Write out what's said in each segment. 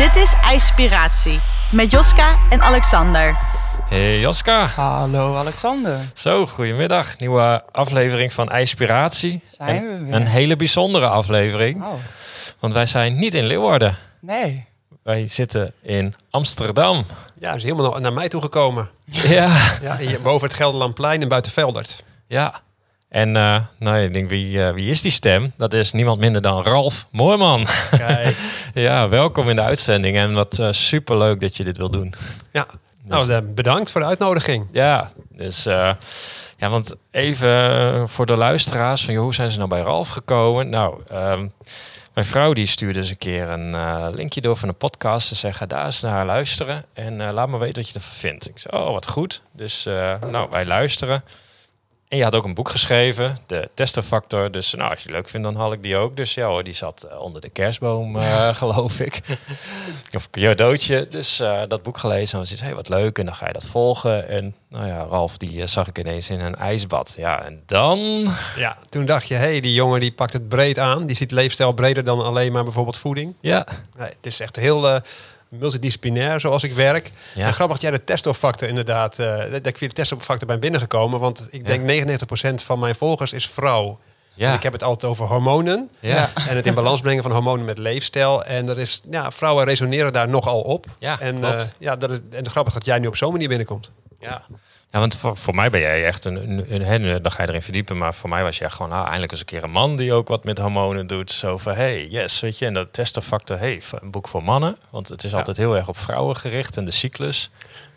Dit is IJspiratie met Joska en Alexander. Hey Joska. Hallo Alexander. Zo, goedemiddag. Nieuwe aflevering van IJspiratie. Zijn we weer. Een hele bijzondere aflevering. Oh, Want wij zijn niet in Leeuwarden. nee. Wij zitten in Amsterdam. Ja, is helemaal naar mij toegekomen. Ja. Ja, hier boven het Gelderlandplein en buiten Veldert. Ja. En eh, nou, ik denk, wie, eh, wie is die stem? Dat is niemand minder dan Ralf Moorman. Kijk. ja, welkom in de uitzending. En wat uh, superleuk dat je dit wil doen. Ja, nou, uh, bedankt voor de uitnodiging. Ja, dus uh, ja, want even voor de luisteraars van joh, hoe zijn ze nou bij Ralf gekomen? Nou, um, mijn vrouw die stuurde eens een keer een uh, linkje door van een podcast. Ze zei, ga daar eens naar luisteren en laat me weten wat je ervan vindt. Ik zei, oh, wat goed. Dus nou, wij luisteren. En je had ook een boek geschreven, de testerfactor. Dus nou, als je het leuk vindt, dan haal ik die ook. Dus ja hoor, die zat uh, onder de kerstboom, uh, geloof ik. of cadeautje. Dus uh, dat boek gelezen. En dan zit hey, wat leuk. En dan ga je dat volgen. En nou ja, Ralf, die zag ik ineens in een ijsbad. Ja, en dan... Ja, toen dacht je, hé, hey, die jongen die pakt het breed aan. Die ziet leefstijl breder dan alleen maar bijvoorbeeld voeding. Ja. Nee, het is echt heel multidisciplinair zoals ik werk. Ja. En grappig dat jij de teststofactor inderdaad, uh, dat ik via de teststofactor ben binnengekomen. Want ik denk ja. 99% van mijn volgers is vrouw. Ja. Ik heb het altijd over hormonen. Ja. En het in balans brengen van hormonen met leefstijl. En er is, ja, vrouwen resoneren daar nogal op. Ja, en uh, ja, dat is en grappig dat jij nu op zo'n manier binnenkomt. Ja. Ja, want voor, voor mij ben jij echt een, een, een, een, dan ga je erin verdiepen, maar voor mij was jij gewoon, nou, eindelijk eens een keer een man die ook wat met hormonen doet. Zo van, hey, yes, weet je, en dat testenfactor, hey, een boek voor mannen, want het is altijd heel erg op vrouwen gericht en de cyclus.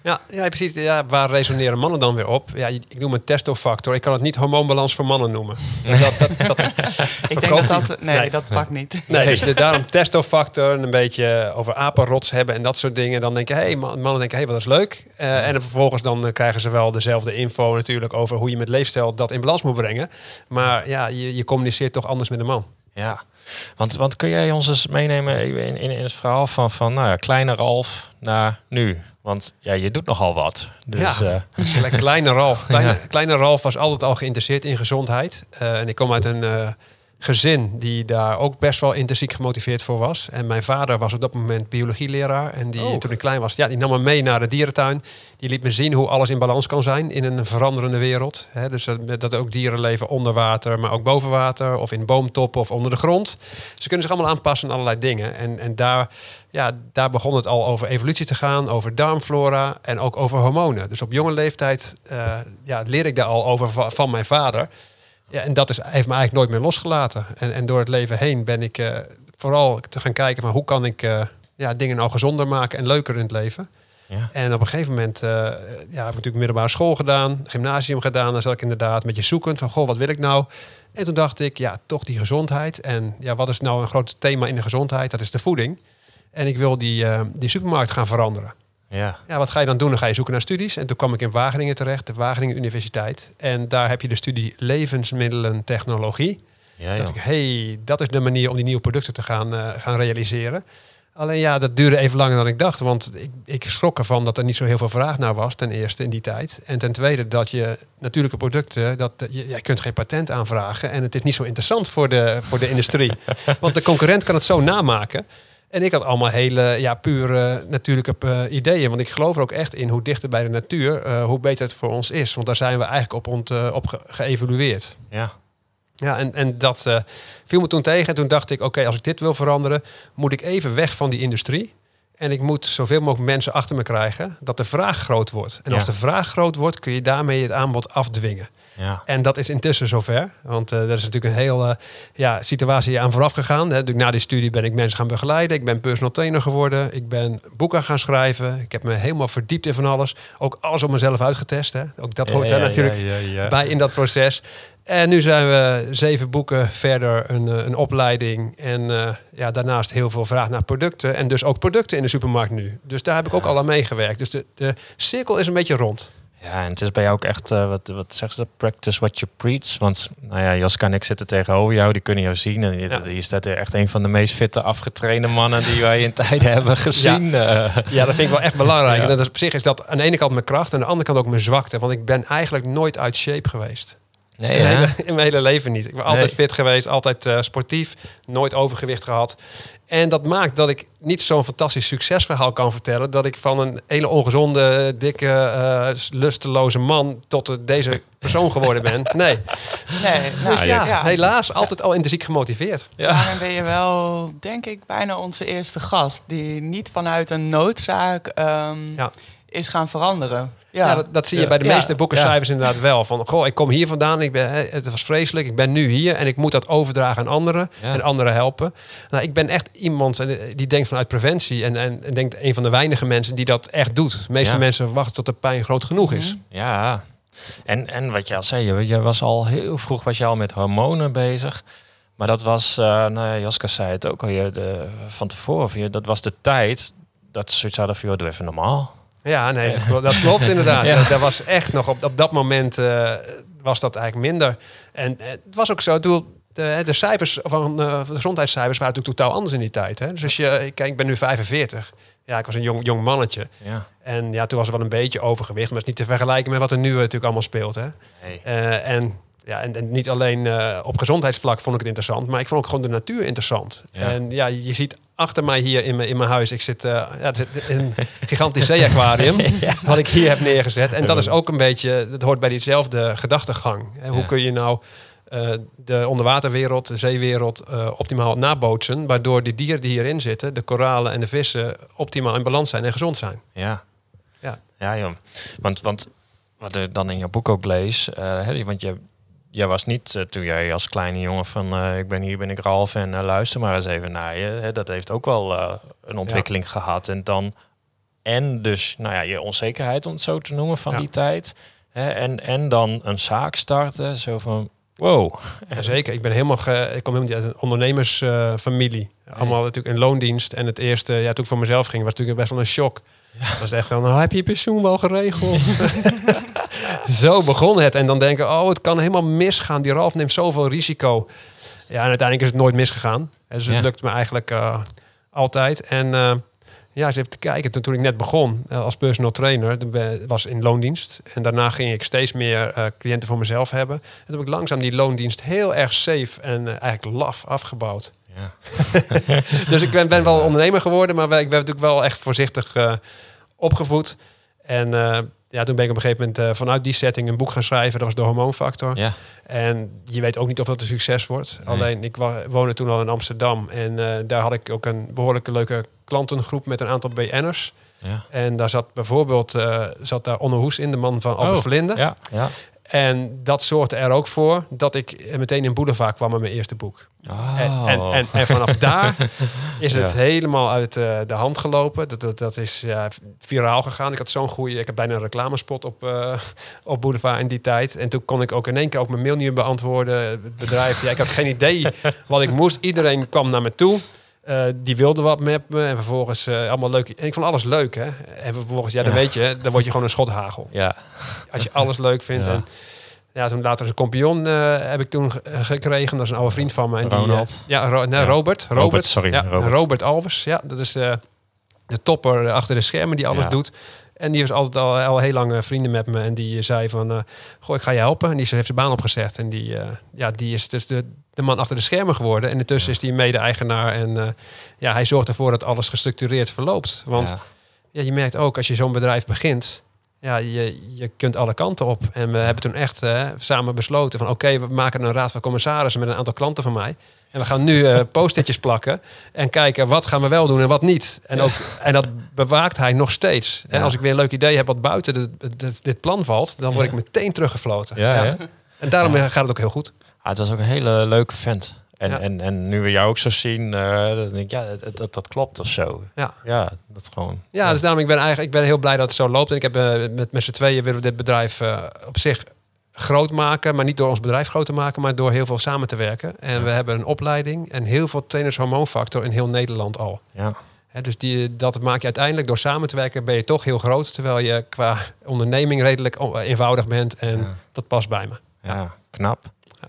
Ja, ja precies. Ja, waar resoneren mannen dan weer op? Ja, ik noem het testofactor. Ik kan het niet hormoonbalans voor mannen noemen. Dat, dat, dat, dat ik denk dat dat, nee, nee, dat pakt niet. Nee, dus de, daarom testofactor, een beetje over apenrots hebben en dat soort dingen. Dan denken, hey, mannen denken, hey, wat is leuk. Uh, en vervolgens dan uh, krijgen ze wel dezelfde info natuurlijk over hoe je met leefstijl dat in balans moet brengen. Maar ja, je, je communiceert toch anders met een man. Ja, want, want kun jij ons eens meenemen in, in, in het verhaal van, van nou ja, kleine Ralf naar nu? Want ja, je doet nogal wat. Dus, ja, uh... kleine Ralf. Kleine, ja. kleine Ralf was altijd al geïnteresseerd in gezondheid. Uh, en ik kom uit een uh, gezin die daar ook best wel intrinsiek gemotiveerd voor was. En mijn vader was op dat moment biologieleraar. En die, oh. toen ik klein was, ja, die nam me mee naar de dierentuin. Die liet me zien hoe alles in balans kan zijn in een veranderende wereld. He, dus dat ook dieren leven onder water, maar ook boven water. Of in boomtoppen of onder de grond. Ze kunnen zich allemaal aanpassen aan allerlei dingen. En, en daar ja, daar begon het al over evolutie te gaan, over darmflora en ook over hormonen. Dus op jonge leeftijd uh, ja, leer ik daar al over van mijn vader. Ja, en dat is, heeft me eigenlijk nooit meer losgelaten. En, en door het leven heen ben ik uh, vooral te gaan kijken van hoe kan ik uh, ja, dingen nou gezonder maken en leuker in het leven. Ja. En op een gegeven moment ja, heb ik natuurlijk middelbare school gedaan, gymnasium gedaan. Dan zat ik inderdaad met je zoekend van, goh, wat wil ik nou? En toen dacht ik, ja, toch die gezondheid. En ja, wat is nou een groot thema in de gezondheid? Dat is de voeding. En ik wil die, uh, die supermarkt gaan veranderen. Ja. ja, wat ga je dan doen? Dan ga je zoeken naar studies. En toen kwam ik in Wageningen terecht, de Wageningen Universiteit. En daar heb je de studie levensmiddelentechnologie. Ja, dacht ik, hey, dat is de manier om die nieuwe producten te gaan, uh, gaan realiseren. Alleen ja, dat duurde even langer dan ik dacht. Want ik, ik schrok ervan dat er niet zo heel veel vraag naar was, ten eerste in die tijd. En ten tweede dat je natuurlijke producten, dat je, jij kunt geen patent aanvragen. En het is niet zo interessant voor de, voor de industrie. want de concurrent kan het zo namaken. En ik had allemaal hele ja, pure natuurlijke uh, ideeën. Want ik geloof er ook echt in hoe dichter bij de natuur, uh, hoe beter het voor ons is. Want daar zijn we eigenlijk op, ont, uh, op ge geëvalueerd. Ja. Ja, en, en dat viel me toen tegen. En toen dacht ik, oké, okay, als ik dit wil veranderen, moet ik even weg van die industrie. En ik moet zoveel mogelijk mensen achter me krijgen dat de vraag groot wordt. En Ja. als de vraag groot wordt, kun je daarmee het aanbod afdwingen. Ja. En dat is intussen zover. Want uh, er is natuurlijk een hele ja, situatie aan vooraf gegaan. Hè. Na die studie ben ik mensen gaan begeleiden. Ik ben personal trainer geworden. Ik ben boeken gaan schrijven. Ik heb me helemaal verdiept in van alles. Ook alles op mezelf uitgetest. Hè. Ook dat hoort er ja, natuurlijk bij in dat proces. En nu zijn we zeven boeken verder, een, eh, een opleiding. En eh, ja, daarnaast heel veel vraag naar producten. En dus ook producten in de supermarkt nu. Dus daar heb ik ook al aan meegewerkt. Dus de, de cirkel is een beetje rond. Ja, en het is bij jou ook echt, eh, wat, wat zeggen ze, practice what you preach. Want nou ja, Joska en ik zitten tegenover jou, die kunnen jou zien. En je, Ja. hier staat er echt een van de meest fitte, afgetrainde mannen die wij in tijden hebben gezien. Eh, Ja, dat vind ik wel echt belangrijk. Ja. En dat is, op zich is dat aan de ene kant mijn kracht en aan de andere kant ook mijn zwakte. Want ik ben eigenlijk nooit uit shape geweest. Nee, in, mijn hele, in mijn hele leven niet. Ik ben altijd fit geweest, altijd eh, sportief, nooit overgewicht gehad. En dat maakt dat ik niet zo'n fantastisch succesverhaal kan vertellen. Dat ik van een hele ongezonde, dikke, eh, lusteloze man tot deze persoon geworden ben. Nee. Nee, nou, Dus ja, ja. helaas altijd al intrinsiek gemotiveerd. Daarin ben je wel, denk ik, bijna onze eerste gast. Die niet vanuit een noodzaak ehm, Ja. is gaan veranderen. Ja, Ja, dat, dat zie je bij de meeste boekenschrijvers inderdaad wel. Van, goh, ik kom hier vandaan, ik ben, het was vreselijk, ik ben nu hier en ik moet dat overdragen aan anderen en anderen helpen. Nou, ik ben echt iemand eh, die denkt vanuit preventie en, en, en denkt een van de weinige mensen die dat echt doet. De meeste mensen wachten tot de pijn groot genoeg is. Ja. En, en wat je al zei, je, je was al heel vroeg was je al met hormonen bezig. Maar dat was, eh nou ja, Jaska zei het ook al, je, de, van tevoren, je, dat was de tijd dat ze zoiets hadden van, joh, doe even normaal. Ja, nee, dat, klopt- inderdaad. Ja. Dat, was echt nog op, op dat moment eh, was dat eigenlijk minder. En eh, het was ook zo, bedoel, de, de cijfers van eh, de gezondheidscijfers waren natuurlijk totaal anders in die tijd. Hè? Dus als je, kijk, ik ben nu 45. Ja, ik was een jong, jong mannetje. Ja. En ja, toen was er wel een beetje overgewicht, maar het is niet te vergelijken met wat er nu natuurlijk allemaal speelt. Hè? Nee. En, ja, en, en niet alleen eh, op gezondheidsvlak vond ik het interessant, maar ik vond ook gewoon de natuur interessant. Ja. En ja, je ziet achter mij hier in mijn, in mijn huis, ik zit, eh, ja, er zit een gigantisch zee-aquarium, wat ik hier heb neergezet. En dat is ook een beetje, dat hoort bij diezelfde gedachtegang. Hè? Hoe kun je nou eh, de onderwaterwereld, de zeewereld, optimaal nabootsen, waardoor de dieren die hierin zitten, de koralen en de vissen, optimaal in balans zijn en gezond zijn. Ja. Ja. Ja, joh. Want, want wat ik dan in je boek ook lees, hè, want je, jij was niet eh, toen jij als kleine jongen van eh, ik ben hier, ben ik Ralf en eh, luister maar eens even naar je. Hè, dat heeft ook wel een ontwikkeling gehad. En dan, en dus, nou ja, je onzekerheid om het zo te noemen van Ja. die tijd. Hè, en, en dan een zaak starten, zo van, wow. Ja, zeker. Ik ben helemaal ge- ik kom helemaal niet uit een ondernemersfamilie. Allemaal natuurlijk in loondienst. En het eerste, ja, toen ik voor mezelf ging, was natuurlijk best wel een shock. Dat was echt van, nou, heb je je pensioen wel geregeld? Zo begon het. En dan denken, oh, het kan helemaal misgaan. Die Ralf neemt zoveel risico. Ja, en uiteindelijk is het nooit misgegaan. En Dus het Ja. lukt me eigenlijk eh, altijd. En eh, ja, eens even te kijken. Toen, toen ik net begon eh, als personal trainer, was in loondienst. En daarna ging ik steeds meer cliënten voor mezelf hebben. En toen heb ik langzaam die loondienst heel erg safe en eigenlijk laf afgebouwd. Ja. Dus ik ben, ben wel ondernemer geworden, maar ik ben natuurlijk wel echt voorzichtig eh, opgevoed. En eh, ja, toen ben ik op een gegeven moment eh, vanuit die setting een boek gaan schrijven. Dat was de hormoonfactor. Ja. En je weet ook niet of dat een succes wordt. Nee. Alleen ik woonde toen al in Amsterdam. En daar had ik ook een behoorlijke leuke klantengroep met een aantal BN'ers. Ja. En daar zat bijvoorbeeld eh, zat daar Onno Hoes in, de man van Albert Oh, Verlinde. Ja. Ja. En dat zorgde er ook voor dat ik meteen in Boulevard kwam met mijn eerste boek. Oh. En, en, en, en vanaf daar is het Ja. helemaal uit eh, de hand gelopen. Dat, dat, dat is viraal gegaan. Ik had zo'n goede... Ik heb bijna een reclamespot op, eh, op Boulevard in die tijd. En toen kon ik ook in één keer ook mijn mail niet meer beantwoorden. Het bedrijf, ja, ik had geen idee wat ik moest. Iedereen kwam naar me toe. Eh, die wilde wat met me. En vervolgens eh, allemaal leuk. En ik vond alles leuk, hè. En vervolgens, ja, dan Ja. weet je, dan word je gewoon een schothagel. Ja. Als je alles leuk vindt. Ja. En, ja, toen later een kompion eh, heb ik toen ge- gekregen. Dat is een oude vriend van me. En die, ja, Ro- nee, Ja. Robert. Robert. Sorry, Robert. Robert. Albers. Ja, dat is de topper achter de schermen die alles doet. En die was altijd al, al heel lang eh, vrienden met me. En die eh, zei van, eh, goh, ik ga je helpen. En die heeft zijn baan opgezegd. En die, ja, die is dus de, de man achter de schermen geworden. En intussen is hij mede-eigenaar. En ja, hij zorgt ervoor dat alles gestructureerd verloopt. Want Ja. ja, je merkt ook als je zo'n bedrijf begint, ja, je, je kunt alle kanten op. En we hebben toen echt samen besloten van oké, we maken een raad van commissarissen met een aantal klanten van mij. En we gaan nu post-itjes plakken en kijken wat gaan we wel doen en wat niet. En, ook, en dat bewaakt hij nog steeds. En als ik weer een leuk idee heb wat buiten de, dit- dit plan valt, dan word ik meteen teruggefloten. Ja? En daarom gaat het ook heel goed. Ah, het was ook een hele leuke vent. En, Ja. en, en nu we jou ook zo zien, eh, dan denk ik, ja, dat, dat, dat klopt of zo. Ja. Ja, dat gewoon... Ja, dus daarom ik ben eigenlijk ik ben heel blij dat het zo loopt. En ik heb eh, met, met z'n tweeën willen we dit bedrijf op zich groot maken. Maar niet door ons bedrijf groot te maken, maar door heel veel samen te werken. En we hebben een opleiding en heel veel trainers hormoonfactor in heel Nederland al. Ja, dus die, dat maak je uiteindelijk door samen te werken, ben je toch heel groot. Terwijl je qua onderneming redelijk eenvoudig bent. En Ja. dat past bij me. ja, knap. Ja.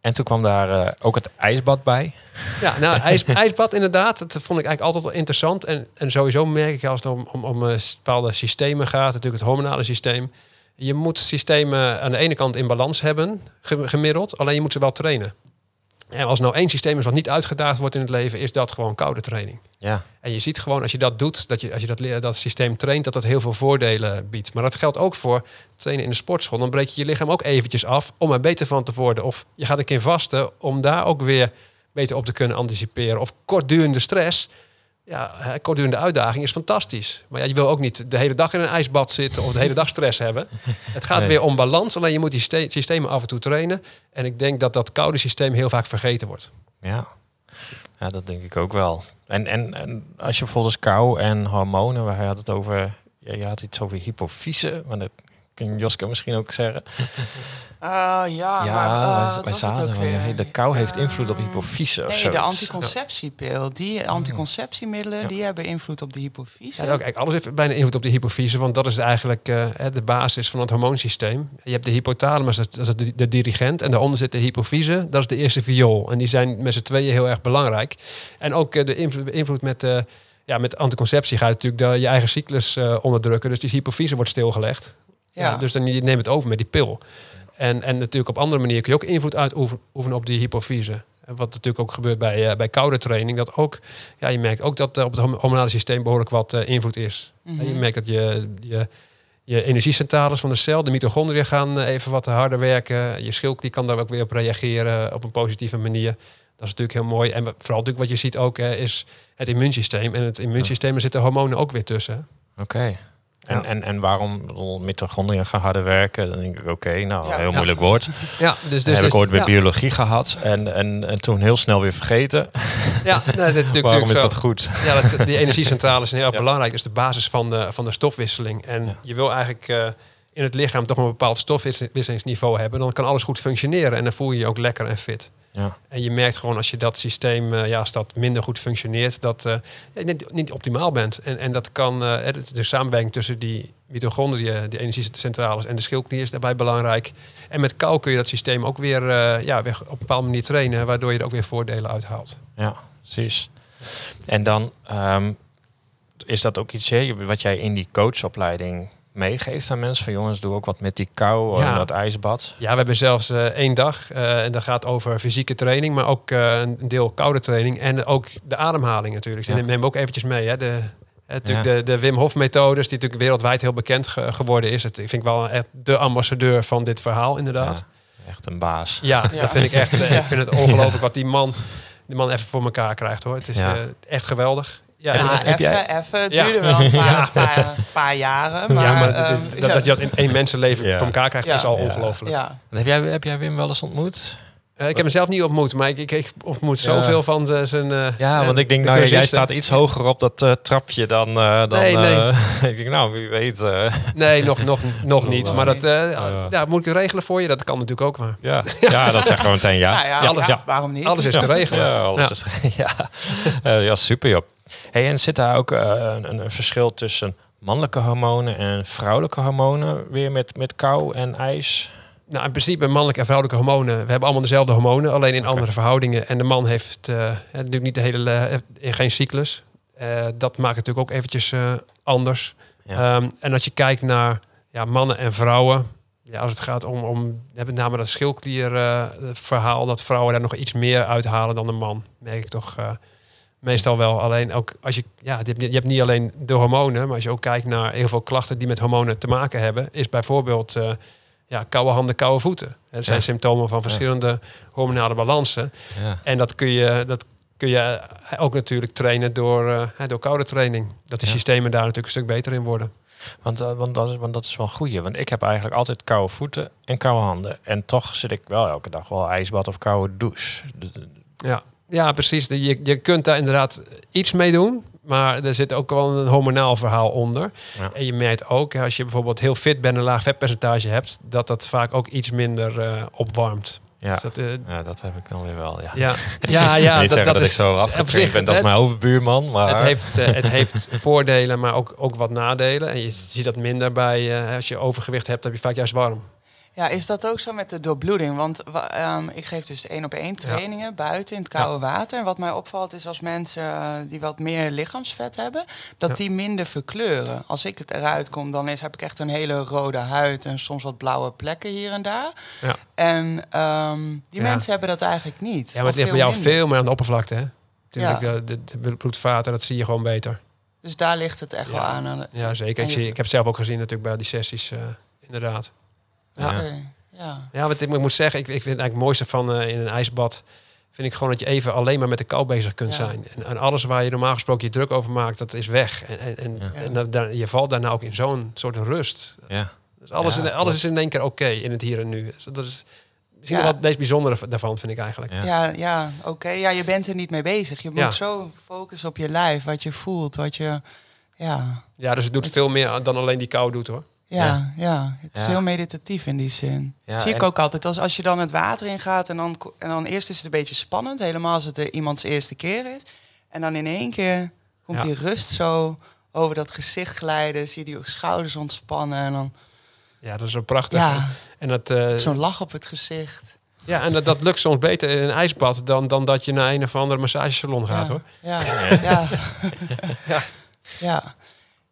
En toen kwam daar eh, ook het ijsbad bij. Ja, nou, ijs, ijsbad inderdaad. Dat vond ik eigenlijk altijd wel interessant. En, en sowieso merk ik als het om, om, om eh, bepaalde systemen gaat, natuurlijk het hormonale systeem. Je moet systemen aan de ene kant in balans hebben, ge- gemiddeld. Alleen je moet ze wel trainen. En als nou één systeem is wat niet uitgedaagd wordt in het leven, is dat gewoon koude training. Ja, En je ziet gewoon als je dat doet, dat je, als je dat, dat systeem traint, dat dat heel veel voordelen biedt. Maar dat geldt ook voor trainen in de sportschool. Dan breek je je lichaam ook eventjes af om er beter van te worden. Of je gaat een keer vasten om daar ook weer beter op te kunnen anticiperen. Of kortdurende stress. Ja, kortdurende uitdaging is fantastisch. Maar ja, je wil ook niet de hele dag in een ijsbad zitten of de hele dag stress hebben. Het gaat Nee. weer om balans, alleen je moet die ste- systemen af en toe trainen. En ik denk dat dat koude systeem heel vaak vergeten wordt. ja. Ja, dat denk ik ook wel. En, en, en als je bijvoorbeeld kou en hormonen, waar je had het over, ja, je had iets over hypofyse, maar dat kan Joske misschien ook zeggen. Ah, ja, ja, maar weer? de kou heeft Ehm, invloed op hypofyse of Nee, de anticonceptiepil. Die anticonceptiemiddelen, die hebben invloed op de hypofyse. Ja, ook, alles heeft bijna invloed op de hypofyse, want dat is eigenlijk eh, de basis van het hormoonsysteem. Je hebt de hypothalamus, dat is de, de dirigent, en daaronder zit de hypofyse, dat is de eerste viool. En die zijn met z'n tweeën heel erg belangrijk. En ook eh, de invloed, met, eh, ja, met anticonceptie gaat natuurlijk de, je eigen cyclus eh, onderdrukken. Dus die hypofyse wordt stilgelegd. Ja. Ja. dus dan je neemt het over met die pil. En, en natuurlijk op andere manieren kun je ook invloed uitoefenen op die hypofyse. En Wat natuurlijk ook gebeurt bij, eh, bij koude training. Dat ook, ja, je merkt ook dat eh, op het horm- hormonale systeem behoorlijk wat eh, invloed is. Mhm. Je merkt dat je, je, je energiecentrales van de cel, de mitochondriën gaan even wat harder werken. Je schildklier kan daar ook weer op reageren op een positieve manier. Dat is natuurlijk heel mooi. En vooral natuurlijk wat je ziet ook is het immuunsysteem. En het immuunsysteem, er zitten hormonen ook weer tussen. Oké. En, Ja. en, en waarom mitochondriën gaan harder werken? Dan denk ik, oké, nou, Ja. heel Ja. moeilijk woord. Ja, dus, Dat heb ik ooit bij biologie gehad en, en, en toen heel snel weer vergeten. ja, dat is natuurlijk, Waarom is dat goed? Ja, dat is, die energiecentrales zijn heel erg belangrijk. Dat is de basis van de, van de stofwisseling. En je wil eigenlijk eh, in het lichaam toch een bepaald stofwisselingsniveau hebben. Dan kan alles goed functioneren en dan voel je je ook lekker en fit. Ja. En je merkt gewoon als je dat systeem, eh, ja, als dat minder goed functioneert, dat eh, je niet, niet optimaal bent. En, en dat kan, eh, de samenwerking tussen die mitochondriën, die energiecentrales en de schildklier is daarbij belangrijk. En met kou kun je dat systeem ook weer, ja, weer op een bepaalde manier trainen, waardoor je er ook weer voordelen uithaalt. Ja, precies. En dan ehm, is dat ook iets hè, wat jij in die coachopleiding meegeeft aan mensen? Van jongens, doe ook wat met die kou Ja. en dat ijsbad. Ja, we hebben zelfs eh, één dag eh, en dat gaat over fysieke training, maar ook eh, een deel koude training en ook de ademhaling natuurlijk. Ja. En neem ook eventjes mee. Hè, de, hè, natuurlijk Ja. de, de Wim Hof methodes, die natuurlijk wereldwijd heel bekend ge- geworden is. Het, ik vind ik wel echt de ambassadeur van dit verhaal inderdaad. Ja, echt een baas. Ja, Ja. dat vind ik echt. Ik vind het ongelooflijk wat die man, die man even voor elkaar krijgt hoor. Het is Ja. eh, echt geweldig. Ja, Ja, jij- even, even. Het Ja. duurde wel een paar, Ja. paar, paar jaren. Maar, ja, maar dat, is- ehm, dat, ja. dat je dat in één mensenleven Ja. voor elkaar krijgt, Ja. is al Ja. ongelooflijk. Ja. Heb jij, heb jij Wim wel eens ontmoet? Eh, ik heb hem zelf niet ontmoet, maar ik, ik, ik ontmoet Ja. zoveel van de- zijn. eh, Ja, eh, want ik denk, de nou ja, jij staat iets hoger op dat eh, trapje dan... eh, dan Nee, nee. eh, ik denk, nou, wie weet. eh, Nee, nog, nog, nog niet. Maar dat eh, ja. ja, moet ik regelen voor je? Dat kan natuurlijk ook maar. ja. ja, dat zeggen we meteen ja. Nou ja, Ja, alles- ja, waarom niet? Alles is te regelen. Ja, alles Ja. Is, ja. Eh, ja, super joh. Hey, en zit daar ook eh, een, een verschil tussen mannelijke hormonen en vrouwelijke hormonen weer met, met kou en ijs? Nou, in principe mannelijke en vrouwelijke hormonen. We hebben allemaal dezelfde hormonen, alleen in andere verhoudingen. En de man heeft eh, natuurlijk niet de hele, eh, geen cyclus. Dat maakt het natuurlijk ook eventjes anders. Ja. Ehm, en als je kijkt naar ja, mannen en vrouwen. Ja, als het gaat om, om met name dat schildklierverhaal, verhaal dat vrouwen daar nog iets meer uithalen dan de man. Merk ik toch eh, meestal wel. Alleen ook als je, ja, je hebt, niet alleen de hormonen, maar als je ook kijkt naar heel veel klachten die met hormonen te maken hebben, is bijvoorbeeld eh, ja, koude handen, koude voeten. Er zijn Ja. symptomen van verschillende hormonale balansen. Ja. En dat kun je, dat kun je ook natuurlijk trainen door, eh, door koude training. Dat de systemen daar natuurlijk een stuk beter in worden. Want, eh, want, dat is, want dat is wel een goeie. Want ik heb eigenlijk altijd koude voeten en koude handen. En toch zit ik wel elke dag wel ijsbad of koude douche. Ja, ja precies. Je, je kunt daar inderdaad iets mee doen. Maar er zit ook wel een hormonaal verhaal onder. Ja. En je merkt ook, als je bijvoorbeeld heel fit bent en een laag vetpercentage hebt, dat dat vaak ook iets minder eh, opwarmt. Ja. Dus dat, eh, ja, dat heb ik dan weer wel. Ja. ja, ja, zeggen dat, ik is zo op afgetraind ben als het- mijn overbuurman. Maar Het heeft, eh, het heeft voordelen, maar ook, ook wat nadelen. En je ziet dat minder bij, als je overgewicht hebt, heb je vaak juist warm. Ja, is dat ook zo met de doorbloeding? Want wa- ehm, ik geef dus één op één trainingen buiten in het koude water. En wat mij opvalt is als mensen eh, die wat meer lichaamsvet hebben, dat Ja. die minder verkleuren. Als ik het eruit kom, dan is, heb ik echt een hele rode huid en soms wat blauwe plekken hier en daar. Ja. En ehm, die mensen hebben dat eigenlijk niet. Ja, maar het ligt bij jou minder. veel meer aan de oppervlakte, hè? Natuurlijk, Ja. de, de, de bloedvaten, dat zie je gewoon beter. Dus daar ligt het echt wel aan. Ja, zeker. Zie, ik heb het zelf ook gezien natuurlijk bij die sessies, eh, inderdaad. Ja. Ja. Ja, wat ik, ik moet zeggen, ik, ik vind het eigenlijk het mooiste van eh, in een ijsbad... vind ik gewoon dat je even alleen maar met de kou bezig kunt Ja. zijn. En, en alles waar je normaal gesproken je druk over maakt, dat is weg. En, en, en, Ja. en dan- dan- je valt daarna ook in zo'n soort rust. Ja. Dus alles, Ja, in, alles is in één keer oké in het hier en nu. Dus dat is misschien Ja. wel het meest bijzondere daarvan, vind ik eigenlijk. Ja. Ja, ja oké. Ja, je bent er niet mee bezig. Je moet Ja. zo focussen op je lijf, wat je voelt, wat je... Ja, Ja, dus het doet veel meer dan alleen die kou doet, hoor. Ja, Ja. Het is heel meditatief in die zin. Zie ik ook altijd. Als, als je dan het water ingaat en dan, en dan eerst is het een beetje spannend. Helemaal als het iemands eerste keer is. En dan in één keer komt die rust zo over dat gezicht glijden. Zie je die schouders ontspannen. En dan Ja, dat is zo prachtig. En dat, eh, zo'n lach op het gezicht. ja, en dat, dat lukt soms beter in een ijsbad dan, dan dat je naar een of andere massagesalon gaat, ja. hoor. Ja, ja. Ja. ja.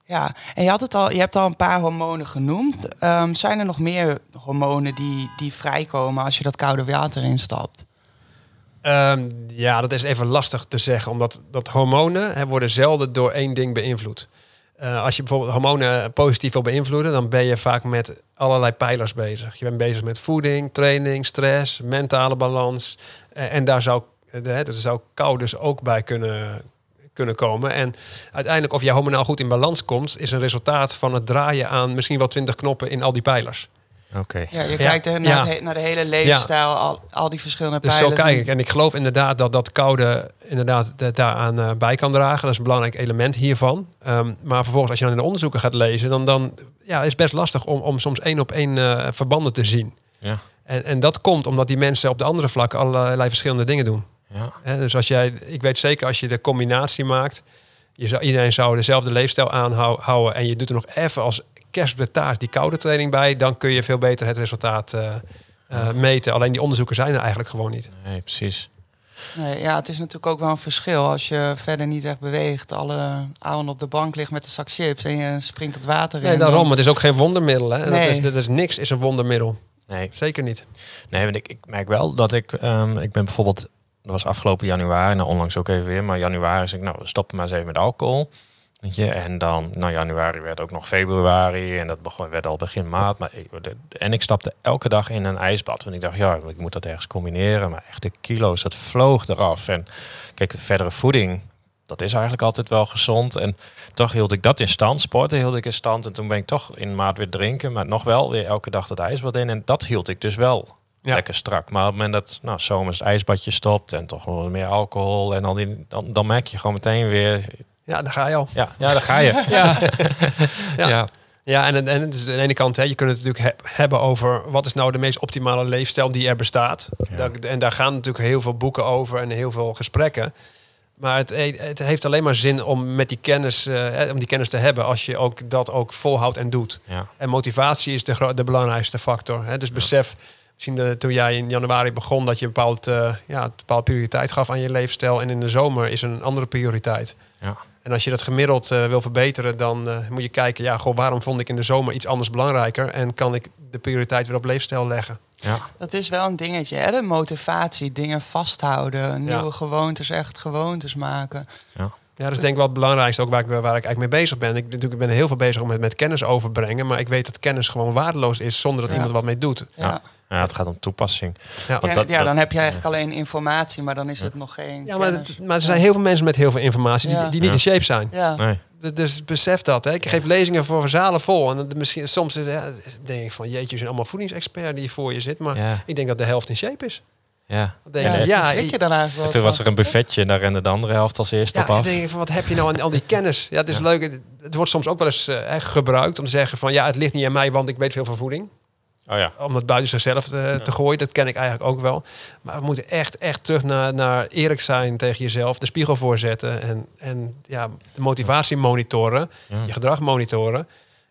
Ja. en je, had het al, je hebt al een paar hormonen genoemd. Ehm, zijn er nog meer hormonen die, die vrijkomen als je dat koude water instapt? Ehm, ja, dat is even lastig te zeggen, omdat dat hormonen worden zelden door één ding beïnvloed. Eh, als je bijvoorbeeld hormonen positief wil beïnvloeden, dan ben je vaak met allerlei pijlers bezig. Je bent bezig met voeding, training, stress, mentale balans. Eh, en daar zou, eh, de, zou kou dus ook bij kunnen, kunnen komen. En uiteindelijk, of je hormonaal goed in balans komt, is een resultaat van het draaien aan misschien wel twintig knoppen in al die pijlers. Oké. Ja, je Ja, kijkt er naar, ja. het he- naar de hele levensstijl, al, al die verschillende Dus zo pijlers. kijk ik. En ik geloof inderdaad dat dat koude inderdaad da- daaraan eh, bij kan dragen. Dat is een belangrijk element hiervan. Ehm, maar vervolgens, als je dan in de onderzoeken gaat lezen, dan, dan ja, is het best lastig om, om soms één op één eh, verbanden te zien. Ja. En, en dat komt omdat die mensen op de andere vlakken allerlei verschillende dingen doen. Ja. Hè, dus als jij, ik weet zeker als je de combinatie maakt, je zou, iedereen zou dezelfde leefstijl aanhouden en je doet er nog even als kerst op de taart die koude training bij, dan kun je veel beter het resultaat eh, eh, meten. Alleen die onderzoeken zijn er eigenlijk gewoon niet. Nee, precies. Nee, ja, het is natuurlijk ook wel een verschil als je verder niet echt beweegt. Alle avond op de bank ligt met een zak chips en je springt het water in. Nee, dan- daarom. Het is ook geen wondermiddel. Hè? Nee. Dat, is, dat is niks is een wondermiddel. Nee, Zeker niet. nee want ik, ik merk wel dat ik... ehm, ik ben bijvoorbeeld... Dat was afgelopen januari, nou onlangs ook even weer. Maar januari is ik, nou, we stoppen maar eens even met alcohol. En dan, nou januari werd ook nog februari en dat begon, werd al begin maart. Maar en ik stapte elke dag in een ijsbad. Want ik dacht, ja, ik moet dat ergens combineren. Maar echt de kilo's, dat vloog eraf. En kijk, de verdere voeding, dat is eigenlijk altijd wel gezond. En toch hield ik dat in stand. Sporten hield ik in stand. En toen ben ik toch in maart weer drinken. Maar nog wel weer elke dag dat ijsbad in. En dat hield ik dus wel Ja. lekker strak. Maar op het moment dat nou, zomers het ijsbadje stopt en toch wel wat meer alcohol. En al die, dan, dan merk je gewoon meteen weer... Ja, daar ga je al. Ja, ja daar ga je. Ja, ja. ja. ja en, en het is aan de ene kant, hè, je kunt het natuurlijk he- hebben over wat is nou de meest optimale leefstijl die er bestaat. Ja. Daar- en daar gaan natuurlijk heel veel boeken over en heel veel gesprekken. Maar het, het heeft alleen maar zin om met die kennis, eh, hè, om die kennis te hebben als je ook dat ook volhoudt en doet. Ja. En motivatie is de, de belangrijkste factor. Hè? Dus besef, misschien de, toen jij in januari begon, dat je een bepaald, eh, ja, een bepaald prioriteit gaf aan je leefstijl. En in de zomer is een andere prioriteit. Ja. En als je dat gemiddeld eh, wil verbeteren, dan eh, moet je kijken, ja, goh, waarom vond ik in de zomer iets anders belangrijker? En kan ik de prioriteit weer op leefstijl leggen? Ja. Dat is wel een dingetje, hè? de motivatie, dingen vasthouden, nieuwe Ja. gewoontes, echt gewoontes maken. Ja. Ja, dat is denk ik wel het belangrijkste, ook waar ik, waar ik eigenlijk mee bezig ben. Ik, natuurlijk, ik ben heel veel bezig met, met kennis overbrengen, maar ik weet dat kennis gewoon waardeloos is zonder dat Ja. iemand wat mee doet. Ja. Ja. Het gaat om toepassing. Ja. Want Ja, dat- ja, dat- dan heb je eigenlijk alleen informatie, maar dan is het nog geen Ja, maar, kennis. het- maar er zijn heel veel mensen met heel veel informatie die, Ja. die niet Ja. in shape zijn. Ja. Nee. Dus, dus besef dat. Hè. Ik geef lezingen voor zalen vol. En misschien, soms denk ik van, jeetje, er zijn allemaal voedingsexperts die voor je zit. Maar Ja. ik denk dat de helft in shape is. Ja. Denk Ja, je, ja, je dan eigenlijk Toen was er een buffetje en daar rende de andere helft als eerste ja, op af. dan denk ik van, wat heb je nou aan al die kennis? Ja, het is Ja. leuk. Het, het wordt soms ook wel eens eh, gebruikt om te zeggen van, ja, het ligt niet aan mij, want ik weet veel van voeding. Oh ja. Om het buiten zichzelf te, te gooien, dat ken ik eigenlijk ook wel. Maar we moeten echt, echt terug naar, naar eerlijk zijn tegen jezelf. De spiegel voorzetten en, en ja, de motivatie monitoren. Ja. je gedrag monitoren.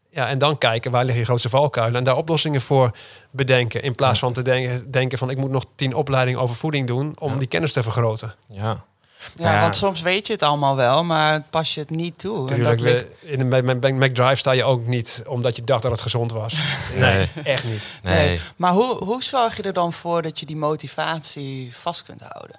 Ja, en dan kijken waar liggen je grootste valkuilen en daar oplossingen voor bedenken. In plaats van te denken, denken van ik moet nog tien opleidingen over voeding doen om die kennis te vergroten. Ja. Ja, Ja. want soms weet je het allemaal wel, maar pas je het niet toe. En Tuurlijk, dat ligt- in een Mac- Mac- McDrive sta je ook niet omdat je dacht dat het gezond was. Nee. echt niet. Nee. Nee. Maar hoe, hoe zorg je er dan voor dat je die motivatie vast kunt houden?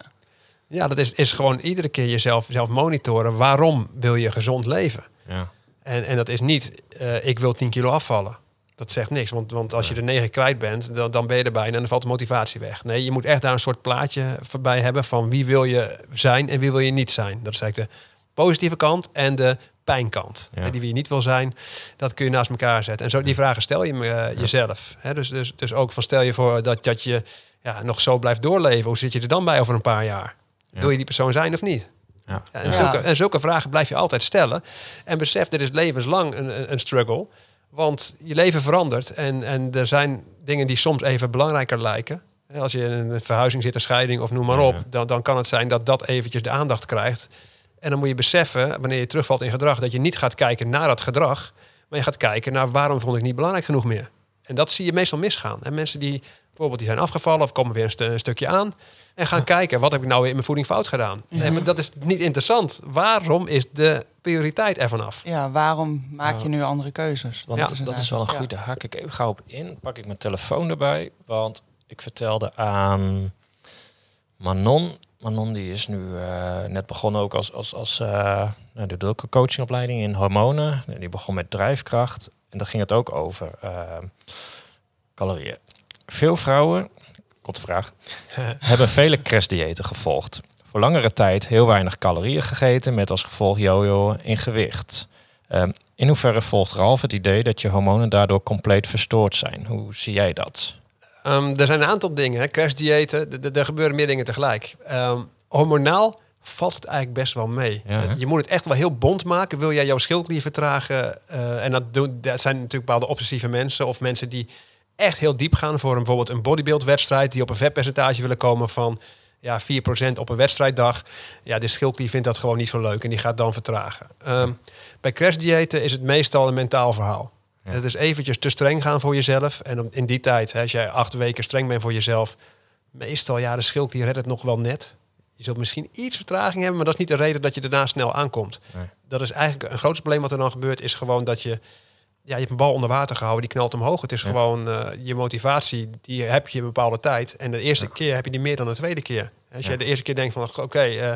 Ja, dat is, is gewoon iedere keer jezelf zelf monitoren. Waarom wil je gezond leven? Ja. En, en dat is niet, eh, ik wil 10 kilo afvallen. Dat zegt niks, want, want als je er 9 kwijt bent, dan, dan ben je erbij en dan valt de motivatie weg. Nee, je moet echt daar een soort plaatje voorbij hebben van wie wil je zijn en wie wil je niet zijn. Dat is eigenlijk de positieve kant en de pijnkant. Ja. Die wie je niet wil zijn, dat kun je naast elkaar zetten. En zo die vragen stel je eh, jezelf. Hè, dus, dus, dus ook van stel je voor dat, dat je ja, nog zo blijft doorleven. Hoe zit je er dan bij over een paar jaar? Ja. Wil je die persoon zijn of niet? Ja. Ja, en, Ja. Zulke, en zulke vragen blijf je altijd stellen. En besef, dit is levenslang een- een struggle. Want je leven verandert. En, en er zijn dingen die soms even belangrijker lijken. Als je in een verhuizing zit, een scheiding of noem maar op. Dan, dan kan het zijn dat dat eventjes de aandacht krijgt. En dan moet je beseffen, wanneer je terugvalt in gedrag... dat je niet gaat kijken naar dat gedrag. Maar je gaat kijken naar waarom vond ik niet belangrijk genoeg meer. En dat zie je meestal misgaan. En mensen die bijvoorbeeld die zijn afgevallen... of komen weer een, stu- een stukje aan... En gaan kijken, wat heb ik nou weer in mijn voeding fout gedaan? Nee, maar dat is niet interessant. Waarom is de prioriteit ervan af? Ja, waarom maak Ja. je nu andere keuzes? Want Ja, dat is wel een Ja. goede. Haak ik even gauw op in. Pak ik mijn telefoon erbij. Want ik vertelde aan Manon. Manon die is nu eh, net begonnen ook als, als, als uh, nou, die doet ook een coachingopleiding in hormonen. Die begon met drijfkracht. En daar ging het ook over eh, calorieën. Veel vrouwen, vraag, hebben vele crashdiëten gevolgd. Voor langere tijd heel weinig calorieën gegeten met als gevolg jojo in gewicht. Um, in hoeverre volgt Ralf het idee dat je hormonen daardoor compleet verstoord zijn? Hoe zie jij dat? Um, er zijn een aantal dingen, hè. crashdiëten, er gebeuren meer dingen tegelijk. Um, hormonaal valt het eigenlijk best wel mee. Ja, je moet het echt wel heel bond maken. Wil jij jouw schildklier vertragen? Uh, en dat, doen, dat zijn natuurlijk bepaalde obsessieve mensen of mensen die echt heel diep gaan voor een, bijvoorbeeld een bodybuildwedstrijd, die op een vetpercentage willen komen van ja, 4% op een wedstrijddag. Ja, de schildklier vindt dat gewoon niet zo leuk en die gaat dan vertragen. Um, bij crashdiëten is het meestal een mentaal verhaal. Ja. Het is eventjes te streng gaan voor jezelf. En in die tijd, hè, als jij acht weken streng bent voor jezelf, meestal, ja, de schildklier redt het nog wel net. Je zult misschien iets vertraging hebben, maar dat is niet de reden dat je daarna snel aankomt. Nee. Dat is eigenlijk een groot probleem wat er dan gebeurt, is gewoon dat je ja, je hebt een bal onder water gehouden, die knalt omhoog. Het is ja. gewoon uh, je motivatie, die heb je een bepaalde tijd. En de eerste ja. keer heb je die meer dan de tweede keer. Als ja. je de eerste keer denkt van, oké, okay, uh,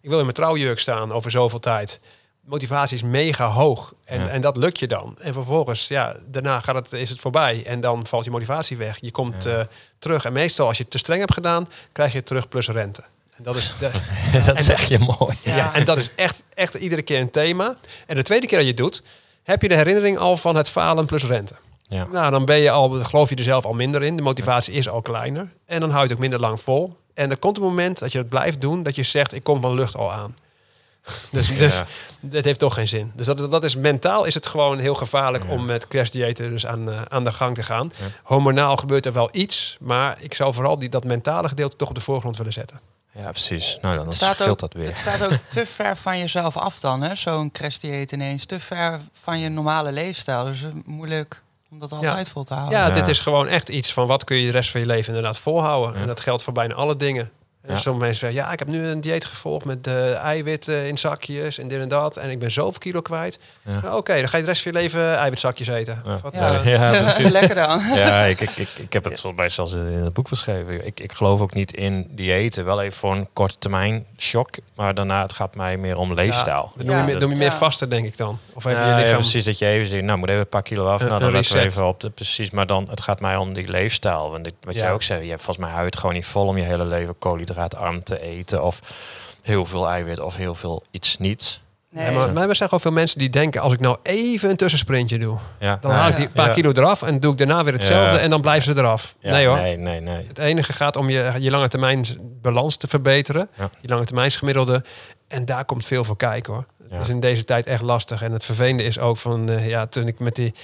ik wil in mijn trouwjurk staan over zoveel tijd. Motivatie is mega hoog en, en dat lukt je dan. En vervolgens, ja, daarna gaat het, is het voorbij en dan valt je motivatie weg. Je komt uh, terug en meestal als je het te streng hebt gedaan, krijg je het terug plus rente. En dat is de, dat zeg je mooi. Ja. en dat is echt, echt iedere keer een thema. En de tweede keer dat je het doet, heb je de herinnering al van het falen plus rente. Ja. Nou, dan ben je al, geloof je er zelf al minder in. De motivatie is al kleiner. En dan hou je het ook minder lang vol. En er komt een moment dat je het blijft doen, dat je zegt, ik kom van lucht al aan. dus, ja. dus dat heeft toch geen zin. Dus dat, dat is mentaal is het gewoon heel gevaarlijk ja. om met crashdiëten dus aan, uh, aan de gang te gaan. Hormonaal gebeurt er wel iets, maar ik zou vooral die, dat mentale gedeelte toch op de voorgrond willen zetten. Ja, precies. Nou, dan scheelt ook, dat weer. Het staat ook te ver van jezelf af dan, hè? Zo'n crashdieet ineens. Te ver van je normale leefstijl. Dus moeilijk om dat altijd ja. vol te houden. Ja, ja, dit is gewoon echt iets van wat kun je de rest van je leven inderdaad volhouden. Ja. En dat geldt voor bijna alle dingen. Ja. Sommige mensen zeggen, ja, ik heb nu een dieet gevolgd met uh, eiwitten in zakjes en dit en dat. En ik ben zoveel kilo kwijt. Ja. Nou, Oké, okay, dan ga je de rest van je leven eiwitzakjes eten. Ja, Wat, ja. Uh. Lekker dan. ja, ik, ik, ik, ik heb het volgens mij zelfs in het boek beschreven. Ik, ik geloof ook niet in diëten. Wel even voor een korte termijn shock. Maar daarna het gaat mij meer om leefstijl. Ja, doe je, meer, doe je meer vasten, denk ik dan. Of even je lichaam... precies, dat je even zegt, nou moet even een paar kilo af. Nou, dan letten we even op. De, precies, maar dan, het gaat mij om die leefstijl. Want ik, wat jij ook zei, je hebt volgens mij huid gewoon niet vol om je hele leven koolhydraatarm te eten of heel veel eiwit of heel veel iets niet. Nee. Ja, maar, maar er zijn gewoon veel mensen die denken... als ik nou even een tussensprintje doe... Ja. dan haal ik die paar ja. kilo eraf... en doe ik daarna weer hetzelfde... en dan blijven ze eraf. nee hoor. Nee, nee, nee. Het enige gaat om je, je lange termijn balans te verbeteren. Je lange termijn gemiddelde. En daar komt veel voor kijken hoor. Het is in deze tijd echt lastig. En het vervelende is ook van... Uh, ja, toen ik met die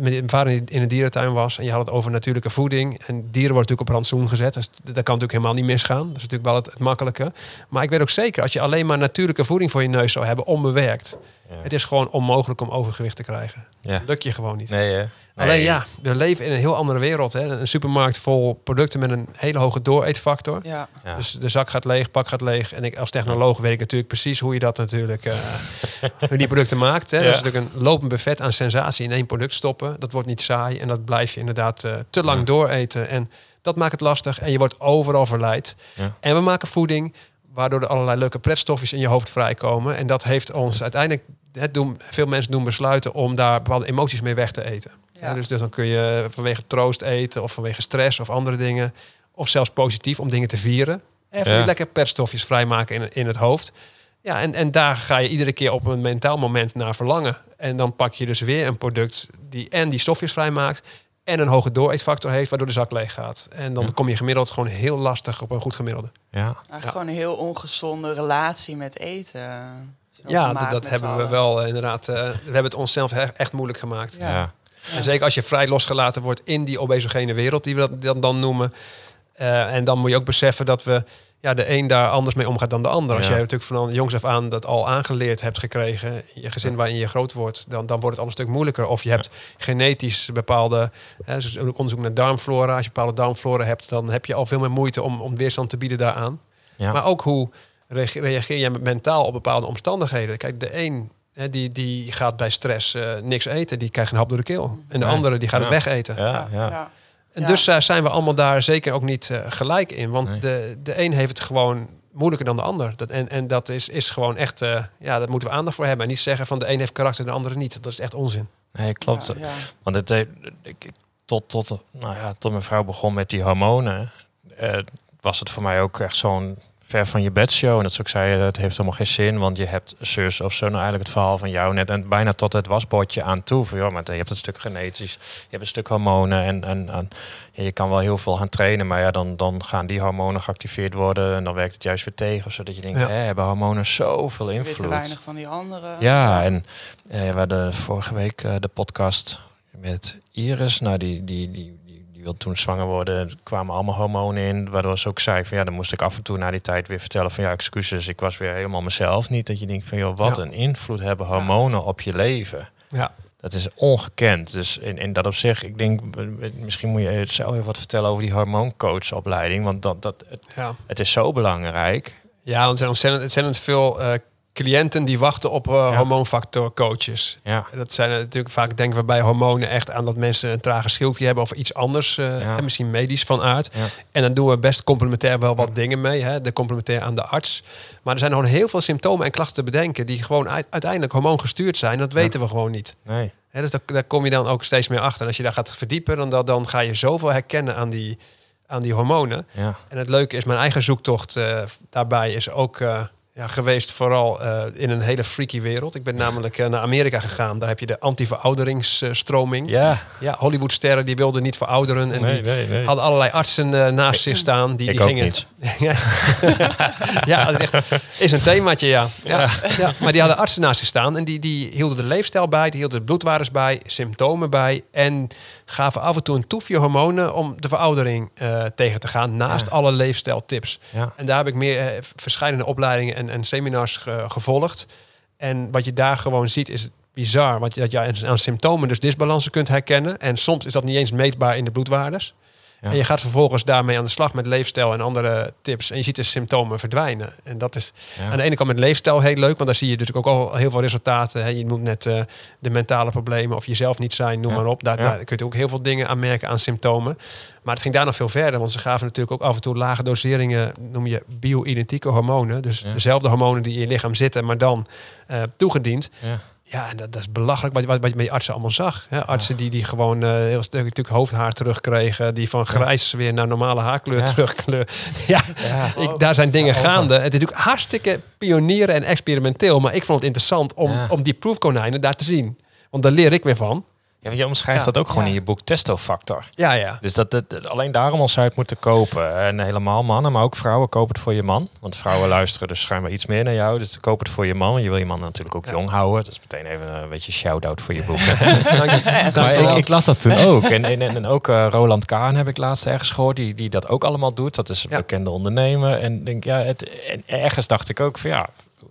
mijn vader in een dierentuin was en je had het over natuurlijke voeding. En dieren worden natuurlijk op rantsoen gezet. Dus dat kan natuurlijk helemaal niet misgaan. Dat is natuurlijk wel het, het makkelijke. Maar ik weet ook zeker, als je alleen maar natuurlijke voeding voor je neus zou hebben, onbewerkt. Ja. Het is gewoon onmogelijk om overgewicht te krijgen. Ja. Lukt je gewoon niet. Nee, hè? Nee. Alleen ja, we leven in een heel andere wereld. Hè? Een supermarkt vol producten met een hele hoge dooreetfactor. Ja. Ja. Dus de zak gaat leeg, pak gaat leeg. En ik als technoloog weet ik natuurlijk precies hoe je dat natuurlijk eh, hoe die producten maakt. Hè. Ja. Dat is natuurlijk een lopend buffet aan sensatie in één product stoppen. Dat wordt niet saai en dat blijf je inderdaad eh, te lang Ja. dooreten. En dat maakt het lastig en je wordt overal verleid. Ja. En we maken voeding waardoor er allerlei leuke pretstofjes in je hoofd vrijkomen. En dat heeft ons uiteindelijk, het doen, veel mensen doen besluiten om daar bepaalde emoties mee weg te eten. Ja. Ja, dus, dus dan kun je vanwege troost eten of vanwege stress of andere dingen. Of zelfs positief om dingen te vieren. Even Ja. lekker petstofjes vrijmaken in, in het hoofd. Ja, en, en daar ga je iedere keer op een mentaal moment naar verlangen. En dan pak je dus weer een product die en die stofjes vrijmaakt en een hoge dooreetfactor heeft, waardoor de zak leeg gaat. En dan Ja. kom je gemiddeld gewoon heel lastig op een goed gemiddelde. Ja. Eigenlijk gewoon een heel ongezonde relatie met eten. Ja, dat, hebben we wel eh, inderdaad. eh, we hebben het onszelf he- echt moeilijk gemaakt. Ja. En zeker als je vrij losgelaten wordt in die obesogene wereld, die we dat dan, dan noemen. Eh, en dan moet je ook beseffen dat we ja, de een daar anders mee omgaat dan de ander. Als jij natuurlijk van jongs af aan dat al aangeleerd hebt gekregen, in je gezin waarin je groot wordt, dan, dan wordt het al een stuk moeilijker. Of je hebt genetisch bepaalde, hè, dus onderzoek naar darmflora. Als je bepaalde darmflora hebt, dan heb je al veel meer moeite om, om weerstand te bieden daaraan. Ja. Maar ook hoe reageer je mentaal op bepaalde omstandigheden. Kijk, de een hè, die, die gaat bij stress eh, niks eten, die krijgt een hap door de keel. En de andere die gaat Ja. het wegeten. Ja, ja. Ja. En Ja. dus eh, zijn we allemaal daar zeker ook niet eh, gelijk in. Want Nee. de, de een heeft het gewoon moeilijker dan de ander. Dat, en, en dat is, is gewoon echt, eh, ja, daar moeten we aandacht voor hebben. En niet zeggen van de een heeft karakter en de andere niet. Dat is echt onzin. Nee, klopt. Ja, ja. Want het, heeft- ik, tot, tot, nou ja, tot mijn vrouw begon met die hormonen, eh, was het voor mij ook echt zo'n ver van je bedshow. En dat ze ook zei, het heeft helemaal geen zin, want je hebt zus of zo. Nou, eigenlijk het verhaal van jou net. En bijna tot het wasbordje aan toe. Van, joh, maar je hebt een stuk genetisch, je hebt een stuk hormonen. En, en, en ja, je kan wel heel veel gaan trainen, maar ja, dan, dan gaan die hormonen geactiveerd worden. En dan werkt het juist weer tegen. Zodat je denkt, Ja. hè, hebben hormonen zoveel te invloed? weinig van die andere. Ja, en eh, we hadden vorige week eh, de podcast met Iris. Nou, die, die, die wilde toen zwanger worden. Er kwamen allemaal hormonen in. Waardoor ze ook zei van ja, dan moest ik af en toe na die tijd weer vertellen van ja, excuses, ik was weer helemaal mezelf niet. Dat je denkt van joh, wat Ja. een invloed hebben hormonen op je leven. Ja. Dat is ongekend. Dus in, in dat opzicht, ik denk, misschien moet je zelf even wat vertellen over die hormooncoachopleiding. Want dat, dat, het, Ja, het is zo belangrijk. ja want er zijn ontzettend, ontzettend veel eh, cliënten die wachten op eh, Ja. hormoonfactor coaches. Ja, Dat zijn natuurlijk vaak denken we bij hormonen echt aan dat mensen een trage schildje hebben of iets anders, eh, Ja. en misschien medisch van aard. ja, En dan doen we best complementair wel wat dingen mee. Hè? De complementair aan de arts. Maar er zijn gewoon heel veel symptomen en klachten te bedenken die gewoon uit- uiteindelijk hormoongestuurd zijn. Dat weten we gewoon niet. nee. Hè, dus daar, daar kom je dan ook steeds meer achter. En als je daar gaat verdiepen, dan, dan, dan ga je zoveel herkennen aan die, aan die hormonen. En het leuke is, mijn eigen zoektocht eh, daarbij is ook eh, ja, geweest vooral eh, in een hele freaky wereld. Ik ben namelijk eh, naar Amerika gegaan. Daar heb je de anti-verouderingsstroming. ja. Ja, Hollywoodsterren die wilden niet verouderen. En die nee, nee. hadden allerlei artsen eh, naast zich staan. Die, Ik die ook gingen, ja dat is, echt, is een themaatje, ja. Ja, ja. Maar die hadden artsen naast zich staan en die, die hielden de leefstijl bij, die hielden de bloedwaardes bij, symptomen bij en gaven af en toe een toefje hormonen om de veroudering eh, tegen te gaan, naast Ja. alle leefstijltips. Ja. En daar heb ik meer eh, verschillende opleidingen en, en seminars ge- gevolgd. En wat je daar gewoon ziet is bizar, want dat je aan- aan symptomen dus disbalansen kunt herkennen. En soms is dat niet eens meetbaar in de bloedwaardes. Ja. En je gaat vervolgens daarmee aan de slag met leefstijl en andere tips. En je ziet de symptomen verdwijnen. En dat is Ja. aan de ene kant met leefstijl heel leuk, want daar zie je dus ook al heel veel resultaten. Hè. Je noemt net eh, de mentale problemen of jezelf niet zijn, noem Ja. maar op. Daar, kun je ook heel veel dingen aan merken aan symptomen. Maar het ging daar nog veel verder, want ze gaven natuurlijk ook af en toe lage doseringen, noem je bio-identieke hormonen. Dus dezelfde hormonen die in je lichaam zitten, maar dan eh, toegediend. Ja. Dat, dat is belachelijk wat, je- wat, wat je met je artsen allemaal zag. Hè? Artsen die, die gewoon eh, heel stuk natuurlijk hoofdhaar terugkregen. Die van grijs weer naar normale haarkleur Ja. terugkleur. Ja, Ja. ik, daar zijn dingen Ja, gaande. Het is natuurlijk hartstikke pionieren en experimenteel. Maar ik vond het interessant om, om die proefkonijnen daar te zien. Want daar leer ik weer van. Ja, want je omschrijft Ja. dat ook gewoon Ja. in je boek Testofactor. Ja, ja. Dus dat, dat, dat- alleen daarom al zou je het moeten kopen. En helemaal mannen, maar ook vrouwen, koop het voor je man. Want vrouwen luisteren dus schijnbaar iets meer naar jou. Dus koop het voor je man. Je wil je man natuurlijk ook Ja. jong houden. Dus meteen even een beetje shout-out voor je boek. Maar ik, ik las dat toen ook. En, en, en ook eh, Roland Kaan heb ik laatst ergens gehoord. Die, die dat ook allemaal doet. Dat is een bekende ondernemer. En, denk, ja, het, en ergens dacht ik ook van ja...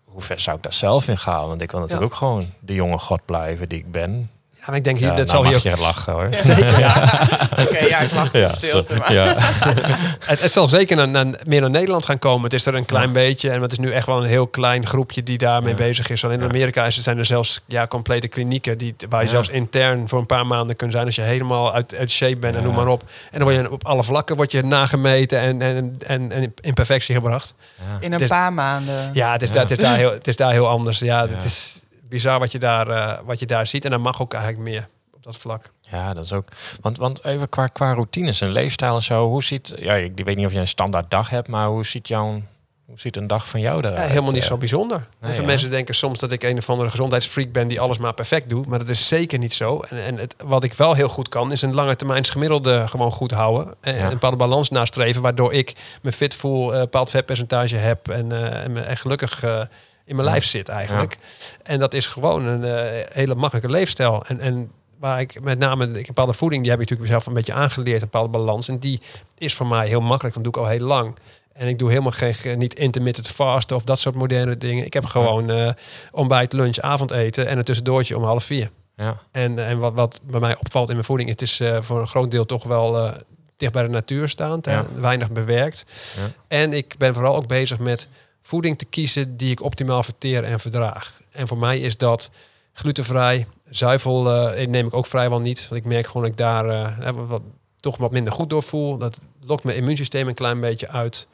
Hoe ver zou ik daar zelf in gaan? Want ik wil natuurlijk ook gewoon de jonge god blijven die ik ben. Ja, maar ik denk, Ja, dat nou zal mag hier je lachen hoor. zeker, ja. Oké, ja, ik lach in Ja, stilte. Maar. ja. het, het zal zeker naar, naar- meer naar Nederland gaan komen. Het is er een klein beetje. En het is nu echt wel een heel klein groepje die daarmee Ja. bezig is. Alleen in Ja. Amerika is, zijn er zelfs ja, complete klinieken die, waar je Ja. zelfs intern voor een paar maanden kunt zijn. Als je helemaal uit, uit shape bent en noem maar op. En dan word je op alle vlakken word je nagemeten en, en, en, en in perfectie gebracht. Ja. In een is- paar maanden. Ja, het is, Ja. Daar, het is, daar, heel, het is daar heel anders. Ja, Ja. het is bizar wat je, daar, eh, wat je daar ziet. En dat mag ook eigenlijk meer op dat vlak. Ja, dat is ook. Want, want even qua, qua routines en leefstijl en zo. Hoe ziet. Ja, ik weet niet of je een standaard dag hebt, maar hoe ziet jouw. Hoe ziet een dag van jou eruit? Ja, helemaal niet Eh, zo bijzonder. nee, ja. mensen denken soms dat ik een of andere gezondheidsfreak ben die alles maar perfect doet. Maar dat is zeker niet zo. En, en het, wat ik wel heel goed kan, is een lange termijn gemiddelde gewoon goed houden. En Ja. een bepaalde balans nastreven, waardoor ik me fit voel, eh, een bepaald vetpercentage heb en, eh, en me echt gelukkig eh, in mijn lijf zit eigenlijk. En dat is gewoon een eh, hele makkelijke leefstijl. En, en waar ik met name ik, een bepaalde voeding, die heb ik natuurlijk mezelf een beetje aangeleerd, een bepaalde balans. En die is voor mij heel makkelijk, dat doe ik al heel lang. En ik doe helemaal geen, ge- niet intermittent fasten of dat soort moderne dingen. Ik heb gewoon eh, ontbijt, lunch, avondeten en een tussendoortje om half vier. Ja, En, en wat, wat bij mij opvalt in mijn voeding, het is eh, voor een groot deel toch wel dicht bij de natuur staand. Ja. weinig bewerkt. Ja. En ik ben vooral ook bezig met voeding te kiezen die ik optimaal verteer en verdraag. En voor mij is dat glutenvrij. Zuivel eh, neem ik ook vrijwel niet. Want ik merk gewoon dat ik daar eh, toch wat minder goed door voel. Dat lokt mijn immuunsysteem een klein beetje uit.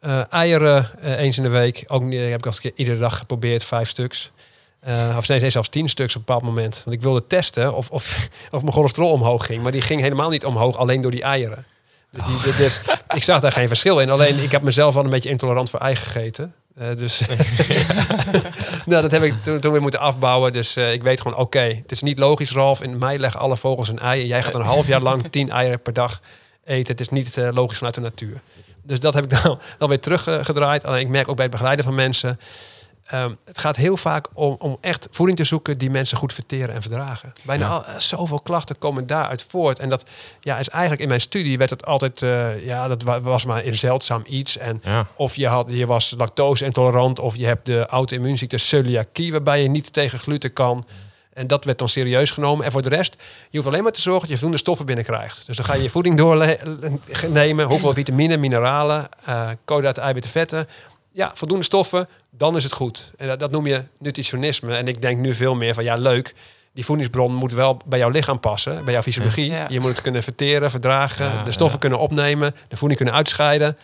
Eh, eieren eens in de week. Ook heb ik als keer iedere dag geprobeerd, vijf stuks. Of nee, zelfs tien stuks op een bepaald moment. Want ik wilde testen of, of, of mijn cholesterol omhoog ging. Maar die ging helemaal niet omhoog, alleen door die eieren. Die, die- dus ik zag daar geen verschil in. Alleen ik heb mezelf wel een beetje intolerant voor ei gegeten. Eh, dus nou, dat heb ik toen, toen weer moeten afbouwen. Dus eh, ik weet gewoon, oké, het is niet logisch, Ralf. In mei leggen alle vogels een ei. En jij gaat een half jaar lang tien eieren per dag eten. Het is niet eh, logisch vanuit de natuur. Dus dat heb ik dan, dan weer teruggedraaid. Alleen ik merk ook bij het begeleiden van mensen... ehm, het gaat heel vaak om, om echt voeding te zoeken die mensen goed verteren en verdragen. Bijna Ja. al, eh, zoveel klachten komen daaruit voort. En dat ja, is eigenlijk in mijn studie werd het altijd, eh, ja, dat wa- was maar een zeldzaam iets. En ja, of je, had, je was lactose intolerant of je hebt de auto-immuunziekte celiakie, waarbij je niet tegen gluten kan. En dat werd dan serieus genomen. En voor de rest, je hoeft alleen maar te zorgen dat je voldoende stoffen binnenkrijgt. Dus dan ga je je voeding doornemen. Hoeveel vitamine, mineralen, eh koolhydraten, eiwitten, vetten. Ja, voldoende stoffen, dan is het goed. En dat, dat noem je nutritionisme. En ik denk nu veel meer van, ja, leuk. Die voedingsbron moet wel bij jouw lichaam passen, bij jouw fysiologie. Ja. Je moet het kunnen verteren, verdragen, Ja, de stoffen ja. kunnen opnemen, de voeding kunnen uitscheiden.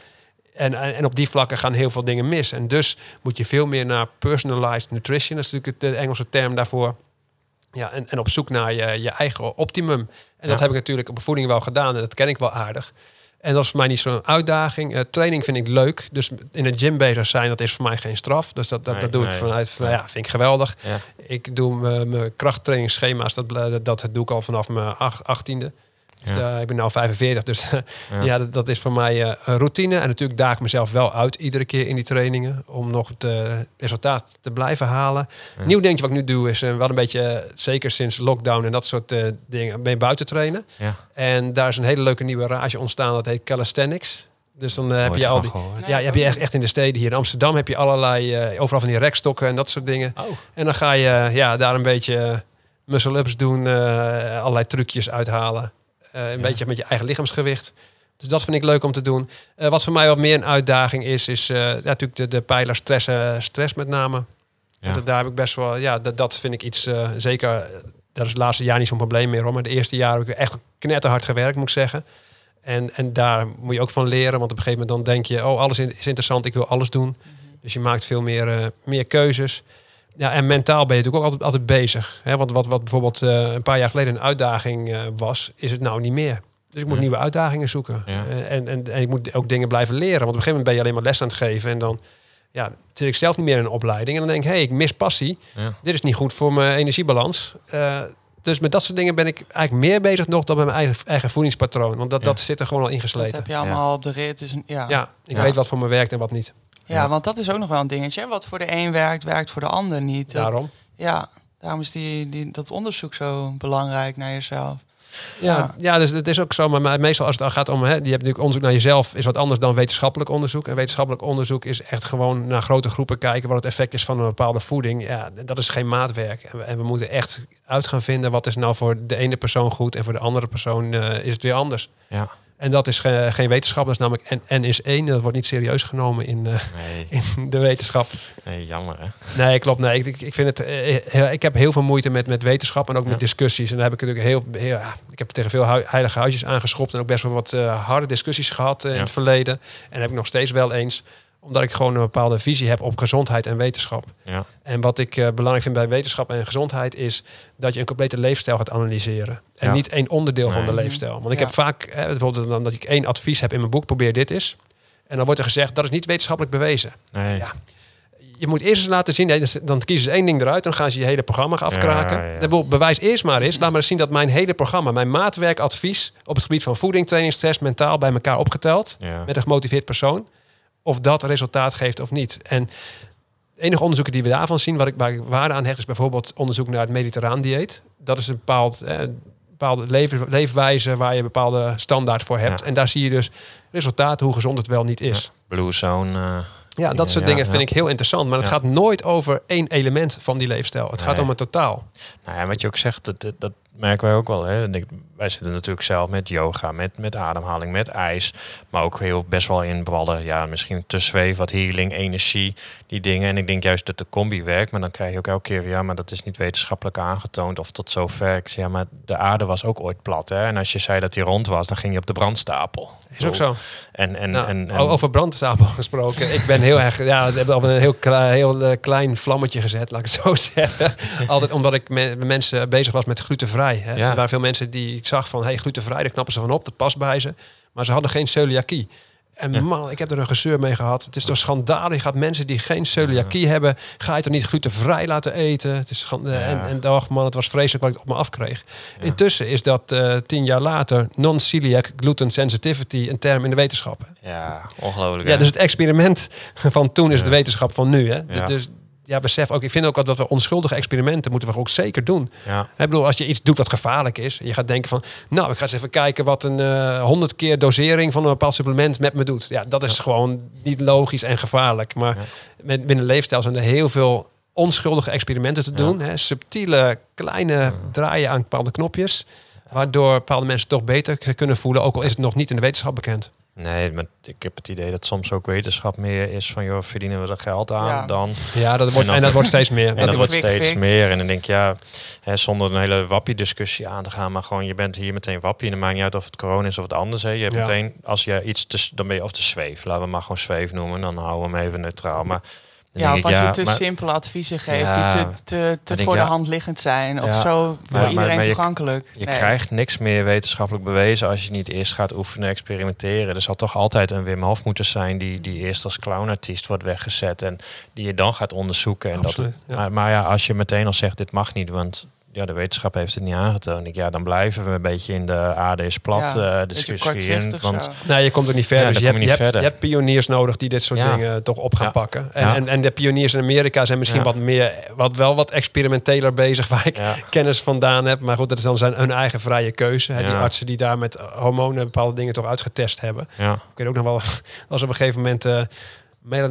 En, en, en op die vlakken gaan heel veel dingen mis. En dus moet je veel meer naar personalized nutrition. Dat is natuurlijk de Engelse term daarvoor. Ja, en, en op zoek naar je, je eigen optimum. En dat heb ik natuurlijk op voeding wel gedaan. En dat ken ik wel aardig. En dat is voor mij niet zo'n uitdaging. Eh, training vind ik leuk. Dus in het gym bezig zijn, dat is voor mij geen straf. Dus dat, dat, Nee, dat doe ik vanuit, van, Ja. vind ik geweldig. ja. Ik doe mijn- krachttrainingsschema's, dat, dat, dat doe ik al vanaf mijn acht- achttiende. Dus, ik ben nu 45, dus Ja. dat, dat is voor mij eh, een routine. En natuurlijk daag ik mezelf wel uit iedere keer in die trainingen. Om nog het eh, resultaat te blijven halen. Nieuw dingetje wat ik nu doe is eh, wel een beetje, zeker sinds lockdown en dat soort dingen, ben je buiten trainen. Ja. En daar is een hele leuke nieuwe rage ontstaan. Dat heet calisthenics. Dus dan heb je al die... Nee, Ja, heb je echt, echt in de steden hier in Amsterdam heb je allerlei, overal van die rekstokken en dat soort dingen. Oh. En dan ga je ja, daar een beetje muscle-ups doen, allerlei trucjes uithalen. Eh, een Ja. beetje met je eigen lichaamsgewicht. Dus dat vind ik leuk om te doen. Eh, wat voor mij wat meer een uitdaging is, is eh, ja, natuurlijk de, de pijler stress, stress met name. Ja. Dat, daar heb ik best wel, ja, dat, dat vind ik iets, eh, zeker, dat is het laatste jaar niet zo'n probleem meer hoor. Maar de eerste jaren heb ik echt knetterhard gewerkt, moet ik zeggen. En, en daar moet je ook van leren, want op een gegeven moment dan denk je, oh, alles is interessant, ik wil alles doen. Dus je maakt veel meer, eh, meer keuzes. Ja, en mentaal ben je natuurlijk ook altijd, altijd bezig. Hè? Want wat, wat bijvoorbeeld eh, een paar jaar geleden een uitdaging eh, was, is het nou niet meer. Dus ik moet Ja. nieuwe uitdagingen zoeken. Ja. Eh, en, en, en ik moet ook dingen blijven leren. Want op een gegeven moment ben je alleen maar les aan het geven. En dan ja, zit ik zelf niet meer in een opleiding. En dan denk ik, hé, hey, ik mis passie. Ja. Dit is niet goed voor mijn energiebalans. Eh, dus met dat soort dingen ben ik eigenlijk meer bezig nog dan met mijn eigen, eigen voedingspatroon. Want dat, Ja. dat zit er gewoon al Dat ingesleten. heb je allemaal op de rit. Dus, een- ja. Ja. Ja, ik Ja. weet wat voor me werkt en wat niet. Ja. want dat is ook nog wel een dingetje. hè. Wat voor de een werkt, werkt voor de ander niet. Dat- Daarom. Ja, daarom is die, die, dat onderzoek zo belangrijk naar jezelf. Ja, ja, dus het is ook zo. Maar meestal als het dan gaat om, hè, je hebt natuurlijk onderzoek naar jezelf, is wat anders dan wetenschappelijk onderzoek. En wetenschappelijk onderzoek is echt gewoon naar grote groepen kijken wat het effect is van een bepaalde voeding. Ja, dat is geen maatwerk. En we, en we moeten echt uit gaan vinden wat is nou voor de ene persoon goed en voor de andere persoon eh, is het weer anders. Ja. En dat is ge, geen wetenschap, dat is namelijk en, N is één. Dat wordt niet serieus genomen in, uh, Nee, in de wetenschap. nee jammer hè. Nee, klopt. Nee, ik, ik vind het. eh, heel- ik heb heel veel moeite met, met wetenschap en ook Ja. met discussies. En daar heb ik natuurlijk heel, heel ja, ik heb tegen veel heilige huisjes aangeschopt en ook best wel wat eh, harde discussies gehad eh, in het verleden. En heb ik nog steeds wel eens, omdat ik gewoon een bepaalde visie heb op gezondheid en wetenschap. Ja. En wat ik eh, belangrijk vind bij wetenschap en gezondheid is dat je een complete leefstijl gaat analyseren. En Ja. niet één onderdeel van de leefstijl. Want ik Ja. heb vaak, eh, bijvoorbeeld dan dat ik één advies heb in mijn boek, probeer dit eens. En dan wordt er gezegd, dat is niet wetenschappelijk bewezen. Nee. Ja. Je moet eerst eens laten zien, dus dan kiezen ze één ding eruit, dan gaan ze je hele programma afkraken. Ja, ja. Dan wil- bewijs eerst maar eens, laat maar eens zien dat mijn hele programma, mijn maatwerkadvies op het gebied van voeding, training, stress, mentaal bij elkaar opgeteld, Ja. met een gemotiveerd persoon, of dat resultaat geeft of niet. En enige onderzoeken die we daarvan zien, waar ik, waar ik waarde aan hecht, is bijvoorbeeld onderzoek naar het mediterraan dieet. Dat is een bepaald, eh, bepaalde leven, leefwijze waar je een bepaalde standaard voor hebt. Ja. En daar zie je dus resultaten hoe gezond het wel niet is. Blue Zone. eh, Ja, dat soort Ja, dingen vind ik heel interessant. Maar het gaat nooit over één element van die leefstijl. Het gaat om het totaal. Nou ja, wat je ook zegt, dat, dat merken wij ook wel. Hè. Wij zitten natuurlijk zelf met yoga, met, met ademhaling, met ijs. Maar ook heel best wel in bepaalde, ja, misschien te zweef, wat healing, energie, die dingen. En ik denk juist dat de combi werkt. Maar dan krijg je ook elke keer, weer, ja, maar dat is niet wetenschappelijk aangetoond. Of tot zover. Ik zeg, ja, maar de aarde was ook ooit plat. Hè. En als je zei dat die rond was, dan ging je op de brandstapel. Is ook zo. En, en, Nou, en, Over brandstapel gesproken. ik ben heel erg... Ja, we hebben al een heel eh, klein vlammetje gezet, laat ik het zo zeggen. Altijd omdat ik met mensen bezig was met glutenvrij. Hè. Ja. Er waren veel mensen die ik zag van... Hey, glutenvrij, daar knappen ze van op. Dat past bij ze. Maar ze hadden geen celiakie. En Ja. man, ik heb er een gezeur mee gehad. Het is toch schandalig. Je gaat mensen die geen celiakie hebben... ga je toch niet glutenvrij laten eten? Het is Ja. en, en dag, man, het was vreselijk wat ik op me afkreeg. Intussen is dat eh, tien jaar later... non-celiac gluten sensitivity een term in de wetenschap. ja, ongelooflijk. Ja, hè. dus het experiment van toen is de wetenschap van nu. Hè? Dus ja, besef ook, ik vind ook dat we onschuldige experimenten moeten we ook zeker doen. ja. Ik bedoel, als je iets doet wat gevaarlijk is, en je gaat denken van, nou, ik ga eens even kijken wat een eh, honderd keer dosering van een bepaald supplement met me doet. Ja, dat is gewoon niet logisch en gevaarlijk. Maar met, binnen leefstijl zijn er heel veel onschuldige experimenten te doen. Hè? Subtiele, kleine draaien aan bepaalde knopjes. Waardoor bepaalde mensen toch beter kunnen voelen, ook al is het nog niet in de wetenschap bekend. Nee, maar ik heb het idee dat soms ook wetenschap meer is van, joh, verdienen we er geld aan Ja. dan... Ja, dat wordt, En dat wordt steeds meer. En Dat dat wordt steeds fix. meer. En dan denk ik, ja, hè, zonder een hele wappie-discussie aan te gaan, maar gewoon, je bent hier meteen wappie. En dan maakt niet uit of het corona is of het anders. Hè. Je hebt Ja. meteen, als je iets te, dan ben je of te zweef. Laten we maar gewoon zweef noemen. Dan houden we hem even neutraal. Maar dan Ja, of ik, als ja, je te maar- simpele adviezen geeft Ja, die te, te, voor ja. de hand liggend zijn. Of Ja, zo voor maar- iedereen maar toegankelijk. Je Nee. krijgt niks meer wetenschappelijk bewezen als je niet eerst gaat oefenen, experimenteren. Er zal toch altijd een Wim Hof moeten zijn die, die eerst als clownartiest wordt weggezet en die je dan gaat onderzoeken. En dat, Absoluut, maar, maar ja, als je meteen al zegt dit mag niet, want ja, de wetenschap heeft het niet aangetoond. Ik, ja, dan blijven we een beetje in de aarde is plat Ja, eh beetje discussie. want zo. Nee, je komt er niet verder. Ja, dus je, hebt, je je, niet hebt, je verder. hebt pioniers nodig die dit soort Ja. dingen toch op gaan Ja. pakken. En, Ja. en, en de pioniers in Amerika zijn misschien Ja. wat meer, wat wel wat experimenteler bezig, waar ik ja, kennis vandaan heb. Maar goed, dat is dan zijn hun eigen vrije keuze. Hè, Die artsen die daar met hormonen bepaalde dingen toch uitgetest hebben. ja, Ik weet ook nog wel, was op een gegeven moment eh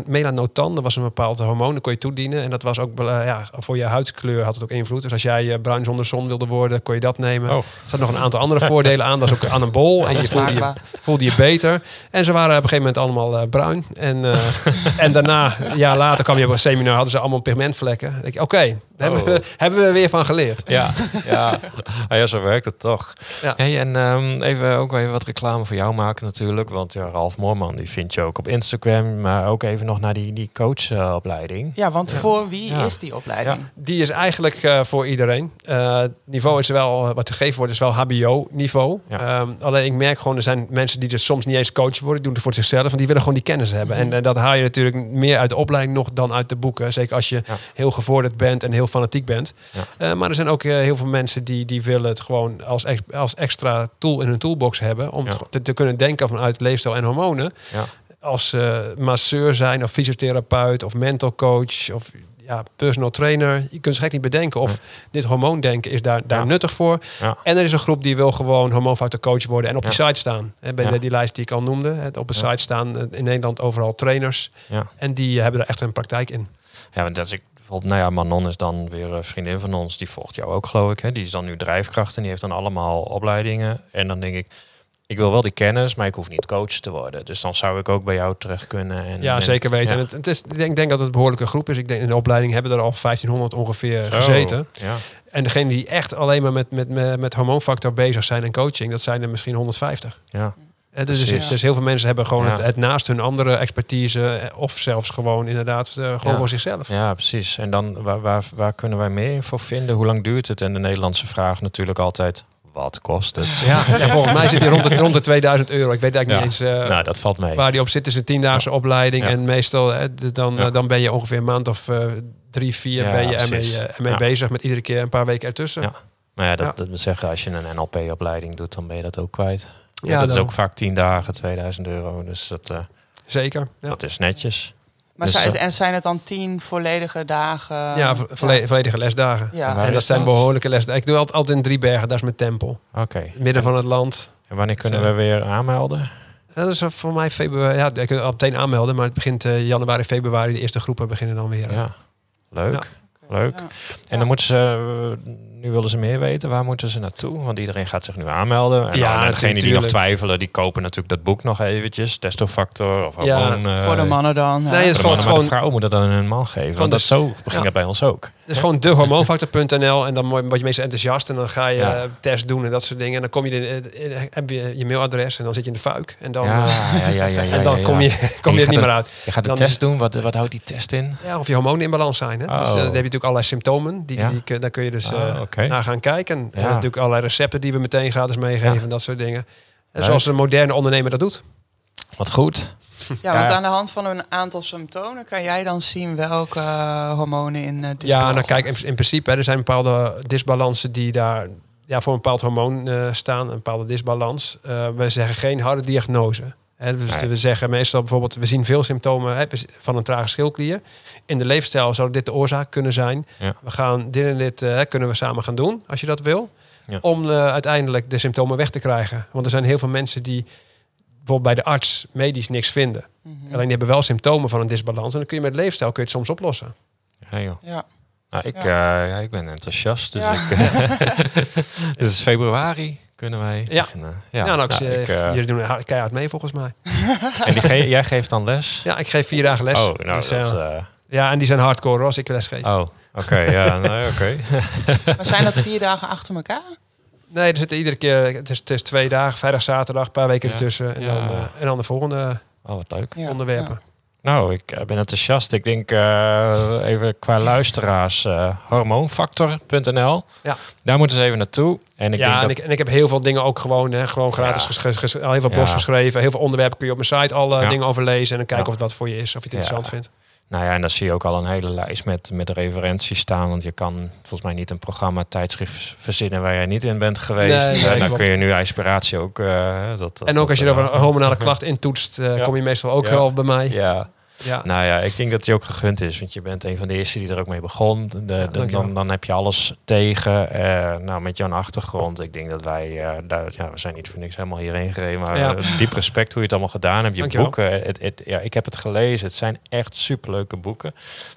melanotan, dat was een bepaald hormoon, dat kon je toedienen. En dat was ook ja, voor je huidskleur had het ook invloed. Dus als jij eh, bruin zonder zon wilde worden, kon je dat nemen. Oh. Er zat nog een aantal andere voordelen aan. Dat was ook anabool en je voelde je, Smaakbaar. voelde je beter. En ze waren op een gegeven moment allemaal eh, bruin. En, eh, en daarna, een jaar later kwam je op een seminar, hadden ze allemaal pigmentvlekken. Dan denk ik, oké, daar hebben, we, hebben we weer van geleerd. ja, ja. Ah, ja, zo werkt het toch. Ja. Hey, en ehm, even ook even wat reclame voor jou maken natuurlijk. Want ja, Ralf Moorman, die vind je ook op Instagram. Maar ook even nog naar die, die coachopleiding. Ja, want voor wie Ja. is die opleiding? Die is eigenlijk eh, voor iedereen. Eh, het niveau is wel, wat gegeven wordt, is wel HBO-niveau. Ja. Ehm, alleen ik merk gewoon, er zijn mensen die dus soms niet eens coach worden, die doen het voor zichzelf, en die willen gewoon die kennis hebben. Mhm. En eh, dat haal je natuurlijk meer uit de opleiding nog dan uit de boeken. Zeker als je Ja. heel gevorderd bent en heel fanatiek bent. Ja. Eh, maar er zijn ook eh, heel veel mensen die, die willen het gewoon als, ex- als extra tool in hun toolbox hebben. Om Ja. te, te kunnen denken vanuit leefstijl en hormonen. Ja. Als eh, masseur zijn of fysiotherapeut of mental coach of ja, personal trainer. Je kunt gek niet bedenken of dit hormoondenken is daar, daar Ja. nuttig voor. Ja. En er is een groep die wil gewoon hormoonfactor coach worden en op die site staan. Hè, bij de- die lijst die ik al noemde. hè, Op de site staan eh, in Nederland overal trainers. En die hebben er echt een praktijk in. Ja, want dat is ik bijvoorbeeld, nou ja, Manon is dan weer een vriendin van ons, die volgt jou ook, geloof ik. Hè? Die is dan nu drijfkracht en die heeft dan allemaal opleidingen. En dan denk ik, ik wil wel die kennis, maar ik hoef niet coach te worden. Dus dan zou ik ook bij jou terecht kunnen. En, Ja, en- zeker weten. ja. En het, het is, ik denk, denk dat het een behoorlijke groep is. Ik denk in de opleiding hebben er al 1500 ongeveer Zo, gezeten. Ja. En degene die echt alleen maar met, met, met, met hormoonfactor bezig zijn en coaching, dat zijn er misschien 150. Ja. Dus, zit- dus heel veel mensen hebben gewoon Ja. het, het naast hun andere expertise eh, of zelfs gewoon inderdaad eh, gewoon Ja. voor zichzelf. ja, precies. En dan, waar, waar, waar kunnen wij meer info vinden? Hoe lang duurt het? En de Nederlandse vraag natuurlijk altijd, wat kost het? Ja, en volgens mij zit hij rond de, rond de 2000 euro. Ik weet eigenlijk niet eens eh, nou, dat valt mee. waar die op zit. Is een tiendaagse opleiding. En meestal eh, dan, eh, dan ben je ongeveer een maand of drie, vier ben je ermee, ermee bezig. Met iedere keer een paar weken ertussen. Ja. Maar ja, dat, dat wil zeggen, als je een NLP-opleiding doet, dan ben je dat ook kwijt. Ja, dat is ook vaak 10 dagen, 2000 euro. Dus dat, Zeker. Ja, dat is netjes. Maar Dus, zijn, eh, en zijn het dan tien volledige dagen? ja vo- volle- volledige lesdagen. Ja. En dat zijn dat? behoorlijke lesdagen. Ik doe altijd, altijd in drie bergen. Dat is mijn tempel. Oké. Midden van het land. En wanneer kunnen Zo. we weer aanmelden? Dat is voor mij februari. Ja, ik kan al meteen aanmelden. Maar het begint eh, januari, februari. De eerste groepen beginnen dan weer. Ja. Leuk. Ja. Leuk. Ja. En dan moeten ze, eh, nu willen ze meer weten, waar moeten ze naartoe? Want iedereen gaat zich nu aanmelden. En Ja, dan degenen die nog twijfelen, die kopen natuurlijk dat boek nog eventjes. Testofactor of Ja, hormoon. eh, Voor de mannen dan. Nee, het is voor de gewoon, gewoon, de vrouw moet het dan hun man geven. Want dat dus- zo ging ja. dat bij ons ook. het is gewoon dehormoonfactor.nl. En dan word je meestal enthousiast. En dan ga je Ja. eh, test doen en dat soort dingen. En dan kom je in, in- in- heb je je mailadres. En dan zit je in de fuik. En dan, Ja, eh, ja, ja, ja, ja, en dan kom je, kom je je er niet er- meer uit. Je gaat de Dan test doen. Wat, wat houdt die test in? Ja, of je hormonen in balans zijn. Hè? Dus, Oh. eh, dan heb je natuurlijk allerlei symptomen. Die, die, kun- je dus eh, oké. naar gaan kijken. En natuurlijk allerlei recepten die we meteen gratis meegeven. Ja. En dat soort dingen. En zoals een moderne ondernemer dat doet. Wat goed. Ja, want aan de hand van een aantal symptomen kan jij dan zien welke eh, hormonen in uh, Ja, nou kijk, in, in principe, hè, er zijn bepaalde disbalansen die daar ja, voor een bepaald hormoon eh, staan, een bepaalde disbalans. Eh we zeggen geen harde diagnose. Hè, dus Nee. We zeggen meestal bijvoorbeeld, we zien veel symptomen hè, van een trage schildklier. In de leefstijl zou dit de oorzaak kunnen zijn. Ja. We gaan dit en dit eh, kunnen we samen gaan doen, als je dat wil. Ja. Om eh, uiteindelijk de symptomen weg te krijgen. Want er zijn heel veel mensen die bijvoorbeeld bij de arts medisch niks vinden. Mhm. Alleen die hebben wel symptomen van een disbalans. En dan kun je met leefstijl kun je het soms oplossen. Ja, joh. Ja. Nou, ik, Ja. eh, ja, ik ben enthousiast. Dus, Ja. ik, dus februari kunnen wij Ja. beginnen. Ja, nou, ik, nou, eh, ik, eh, jullie doen er keihard mee volgens mij. en die ge- jij geeft dan les? Ja, ik geef vier dagen les. Oh, nou, Dus, dat is... eh, eh, ja, en die zijn hardcore als ik les geef. oh, oké. ja, nee, oké. Maar zijn dat vier dagen achter elkaar? Nee, er zitten iedere keer, het is, het is twee dagen, vrijdag, zaterdag, een paar weken Ja. ertussen. En, Ja. dan, eh, en dan de volgende Oh, wat leuk. Ja. onderwerpen. Nou, ik eh, ben enthousiast. Ik denk eh, even qua luisteraars, eh, hormoonfactor.nl. Ja. Daar moeten ze even naartoe. En ik ja, denk en, dat... ik, en ik heb heel veel dingen ook gewoon, hè, gewoon gratis Ja. ges- heel veel blogs Ja. geschreven. Heel veel onderwerpen kun je op mijn site alle Ja. dingen over lezen. En dan kijken of dat voor je is, of je het interessant vindt. Nou ja, en dan zie je ook al een hele lijst met, met referenties staan. Want je kan volgens mij niet een programma, tijdschrift verzinnen waar jij niet in bent geweest. Nee, dan klopt. kun je nu inspiratie ook... dat, dat, En ook als je er een hormonale klacht intoetst, Ja. kom je meestal ook Ja. wel bij mij. Ja, Ja. nou ja, ik denk dat die ook gegund is. Want je bent een van de eerste die er ook mee begon. De, de- dankjewel. dan, dan heb je alles tegen. Eh, nou, met jouw achtergrond. Ik denk dat wij, eh, daar, ja, we zijn niet voor niks helemaal hierheen gereden. Maar Ja. eh, diep respect hoe je het allemaal gedaan hebt. Je Dankjewel. boeken, het, het, ja, ik heb het gelezen. Het zijn echt superleuke boeken.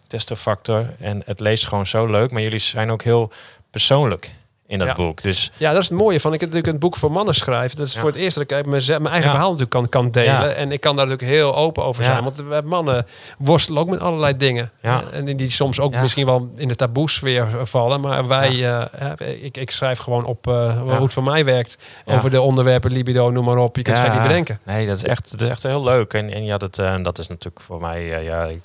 Testofactor. En het leest gewoon zo leuk. Maar jullie zijn ook heel persoonlijk in dat Ja. boek. Dus Ja, dat is het mooie van. Ik heb natuurlijk een boek voor mannen schrijf. Dat is Ja. voor het eerst dat ik mijn, mijn eigen Ja. verhaal natuurlijk kan, kan delen. Ja. En ik kan daar natuurlijk heel open over Ja. zijn. Want we mannen worstelen ook met allerlei dingen. Ja. En die soms ook Ja. misschien wel in de taboesfeer vallen. Maar wij, eh, ik, ik schrijf gewoon op eh, hoe het voor mij werkt. Ja. Over de onderwerpen, libido, noem maar op. Je kunt het niet bedenken. Nee, dat is echt, dat is echt heel leuk. En, en ja, dat, eh, dat is natuurlijk voor mij... eh, ja, ik,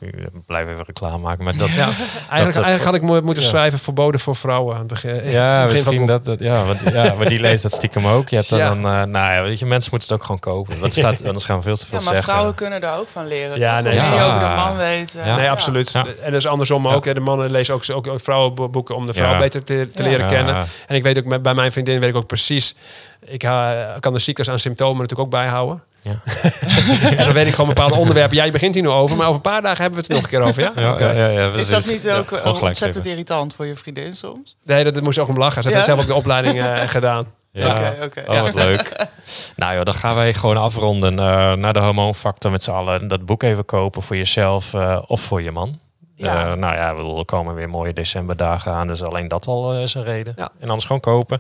blijf even reclame maken. Maar dat, Ja. Eigenlijk, eigenlijk had ik mo- moeten Ja. schrijven verboden voor vrouwen aan het begin. Ja, begin misschien dat, dat ja, want, ja, maar die leest dat stiekem ook. Je hebt dan, Ja. dan eh, nou ja, weet je, mensen moeten het ook gewoon kopen. Want het staat, anders gaan we veel te veel Ja, maar zeggen. vrouwen kunnen daar ook van leren. Ja, toch? nee, over de man weet. eh, Ja. Nee, absoluut. Ja. En dat is andersom ook. Ja. hè. De mannen lezen ook, ook, ook vrouwenboeken om de vrouw Ja. beter te, te Ja. leren Ja. kennen. En ik weet ook, met, bij mijn vriendin weet ik ook precies Ik uh, kan de cyclus aan symptomen natuurlijk ook bijhouden. Ja. en dan weet ik gewoon bepaalde onderwerpen. Jij begint hier nu over, maar over een paar dagen hebben we het er nog een keer over, ja? Ja, Oké. ja, ja, ja, Is dat niet ook eh, ontzettend geven. irritant voor je vriendin soms? Nee, dat, dat moest ook om lachen. Ze heeft Ja? zelf ook de opleiding eh, gedaan. Ja. Oké, oké. Oh, wat leuk. nou joh, dan gaan wij gewoon afronden eh, naar de hormoonfactor met z'n allen. Dat boek even kopen voor jezelf eh, of voor je man. Ja. Eh, nou ja, er komen weer mooie decemberdagen aan. Dus alleen dat al is een reden. Ja. En anders gewoon kopen.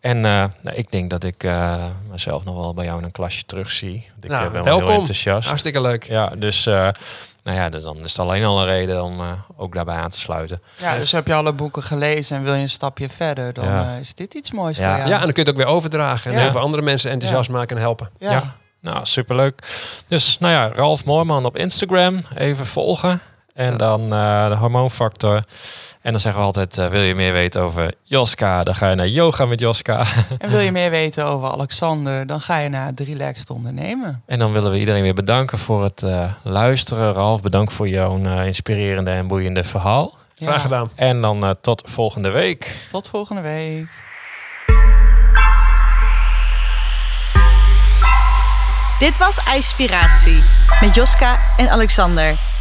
En eh, nou, ik denk dat ik eh, mezelf nog wel bij jou in een klasje terugzie. Ik Nou, eh, ben wel heel enthousiast. Hartstikke leuk. Ja, dus, eh, nou ja, dus dan is het alleen al een reden om eh, ook daarbij aan te sluiten. Ja, dus heb je alle boeken gelezen en wil je een stapje verder, dan Ja. is dit iets moois Ja. voor jou. Ja, en dan kun je het ook weer overdragen. En Ja. veel andere mensen enthousiast maken en helpen. Ja. Ja. Nou, superleuk. Dus nou ja, Ralf Moorman op Instagram. Even volgen. En Ja. dan eh, de hormoonfactor. En dan zeggen we altijd, eh, wil je meer weten over Joska? Dan ga je naar yoga met Joska. En wil je meer weten over Alexander, dan ga je naar het Relaxed Ondernemen. En dan willen we iedereen weer bedanken voor het eh, luisteren. Ralf, bedankt voor jouw eh, inspirerende en boeiende verhaal. Graag gedaan. En dan eh, tot volgende week. Tot volgende week. Dit was IJspiratie met Joska en Alexander.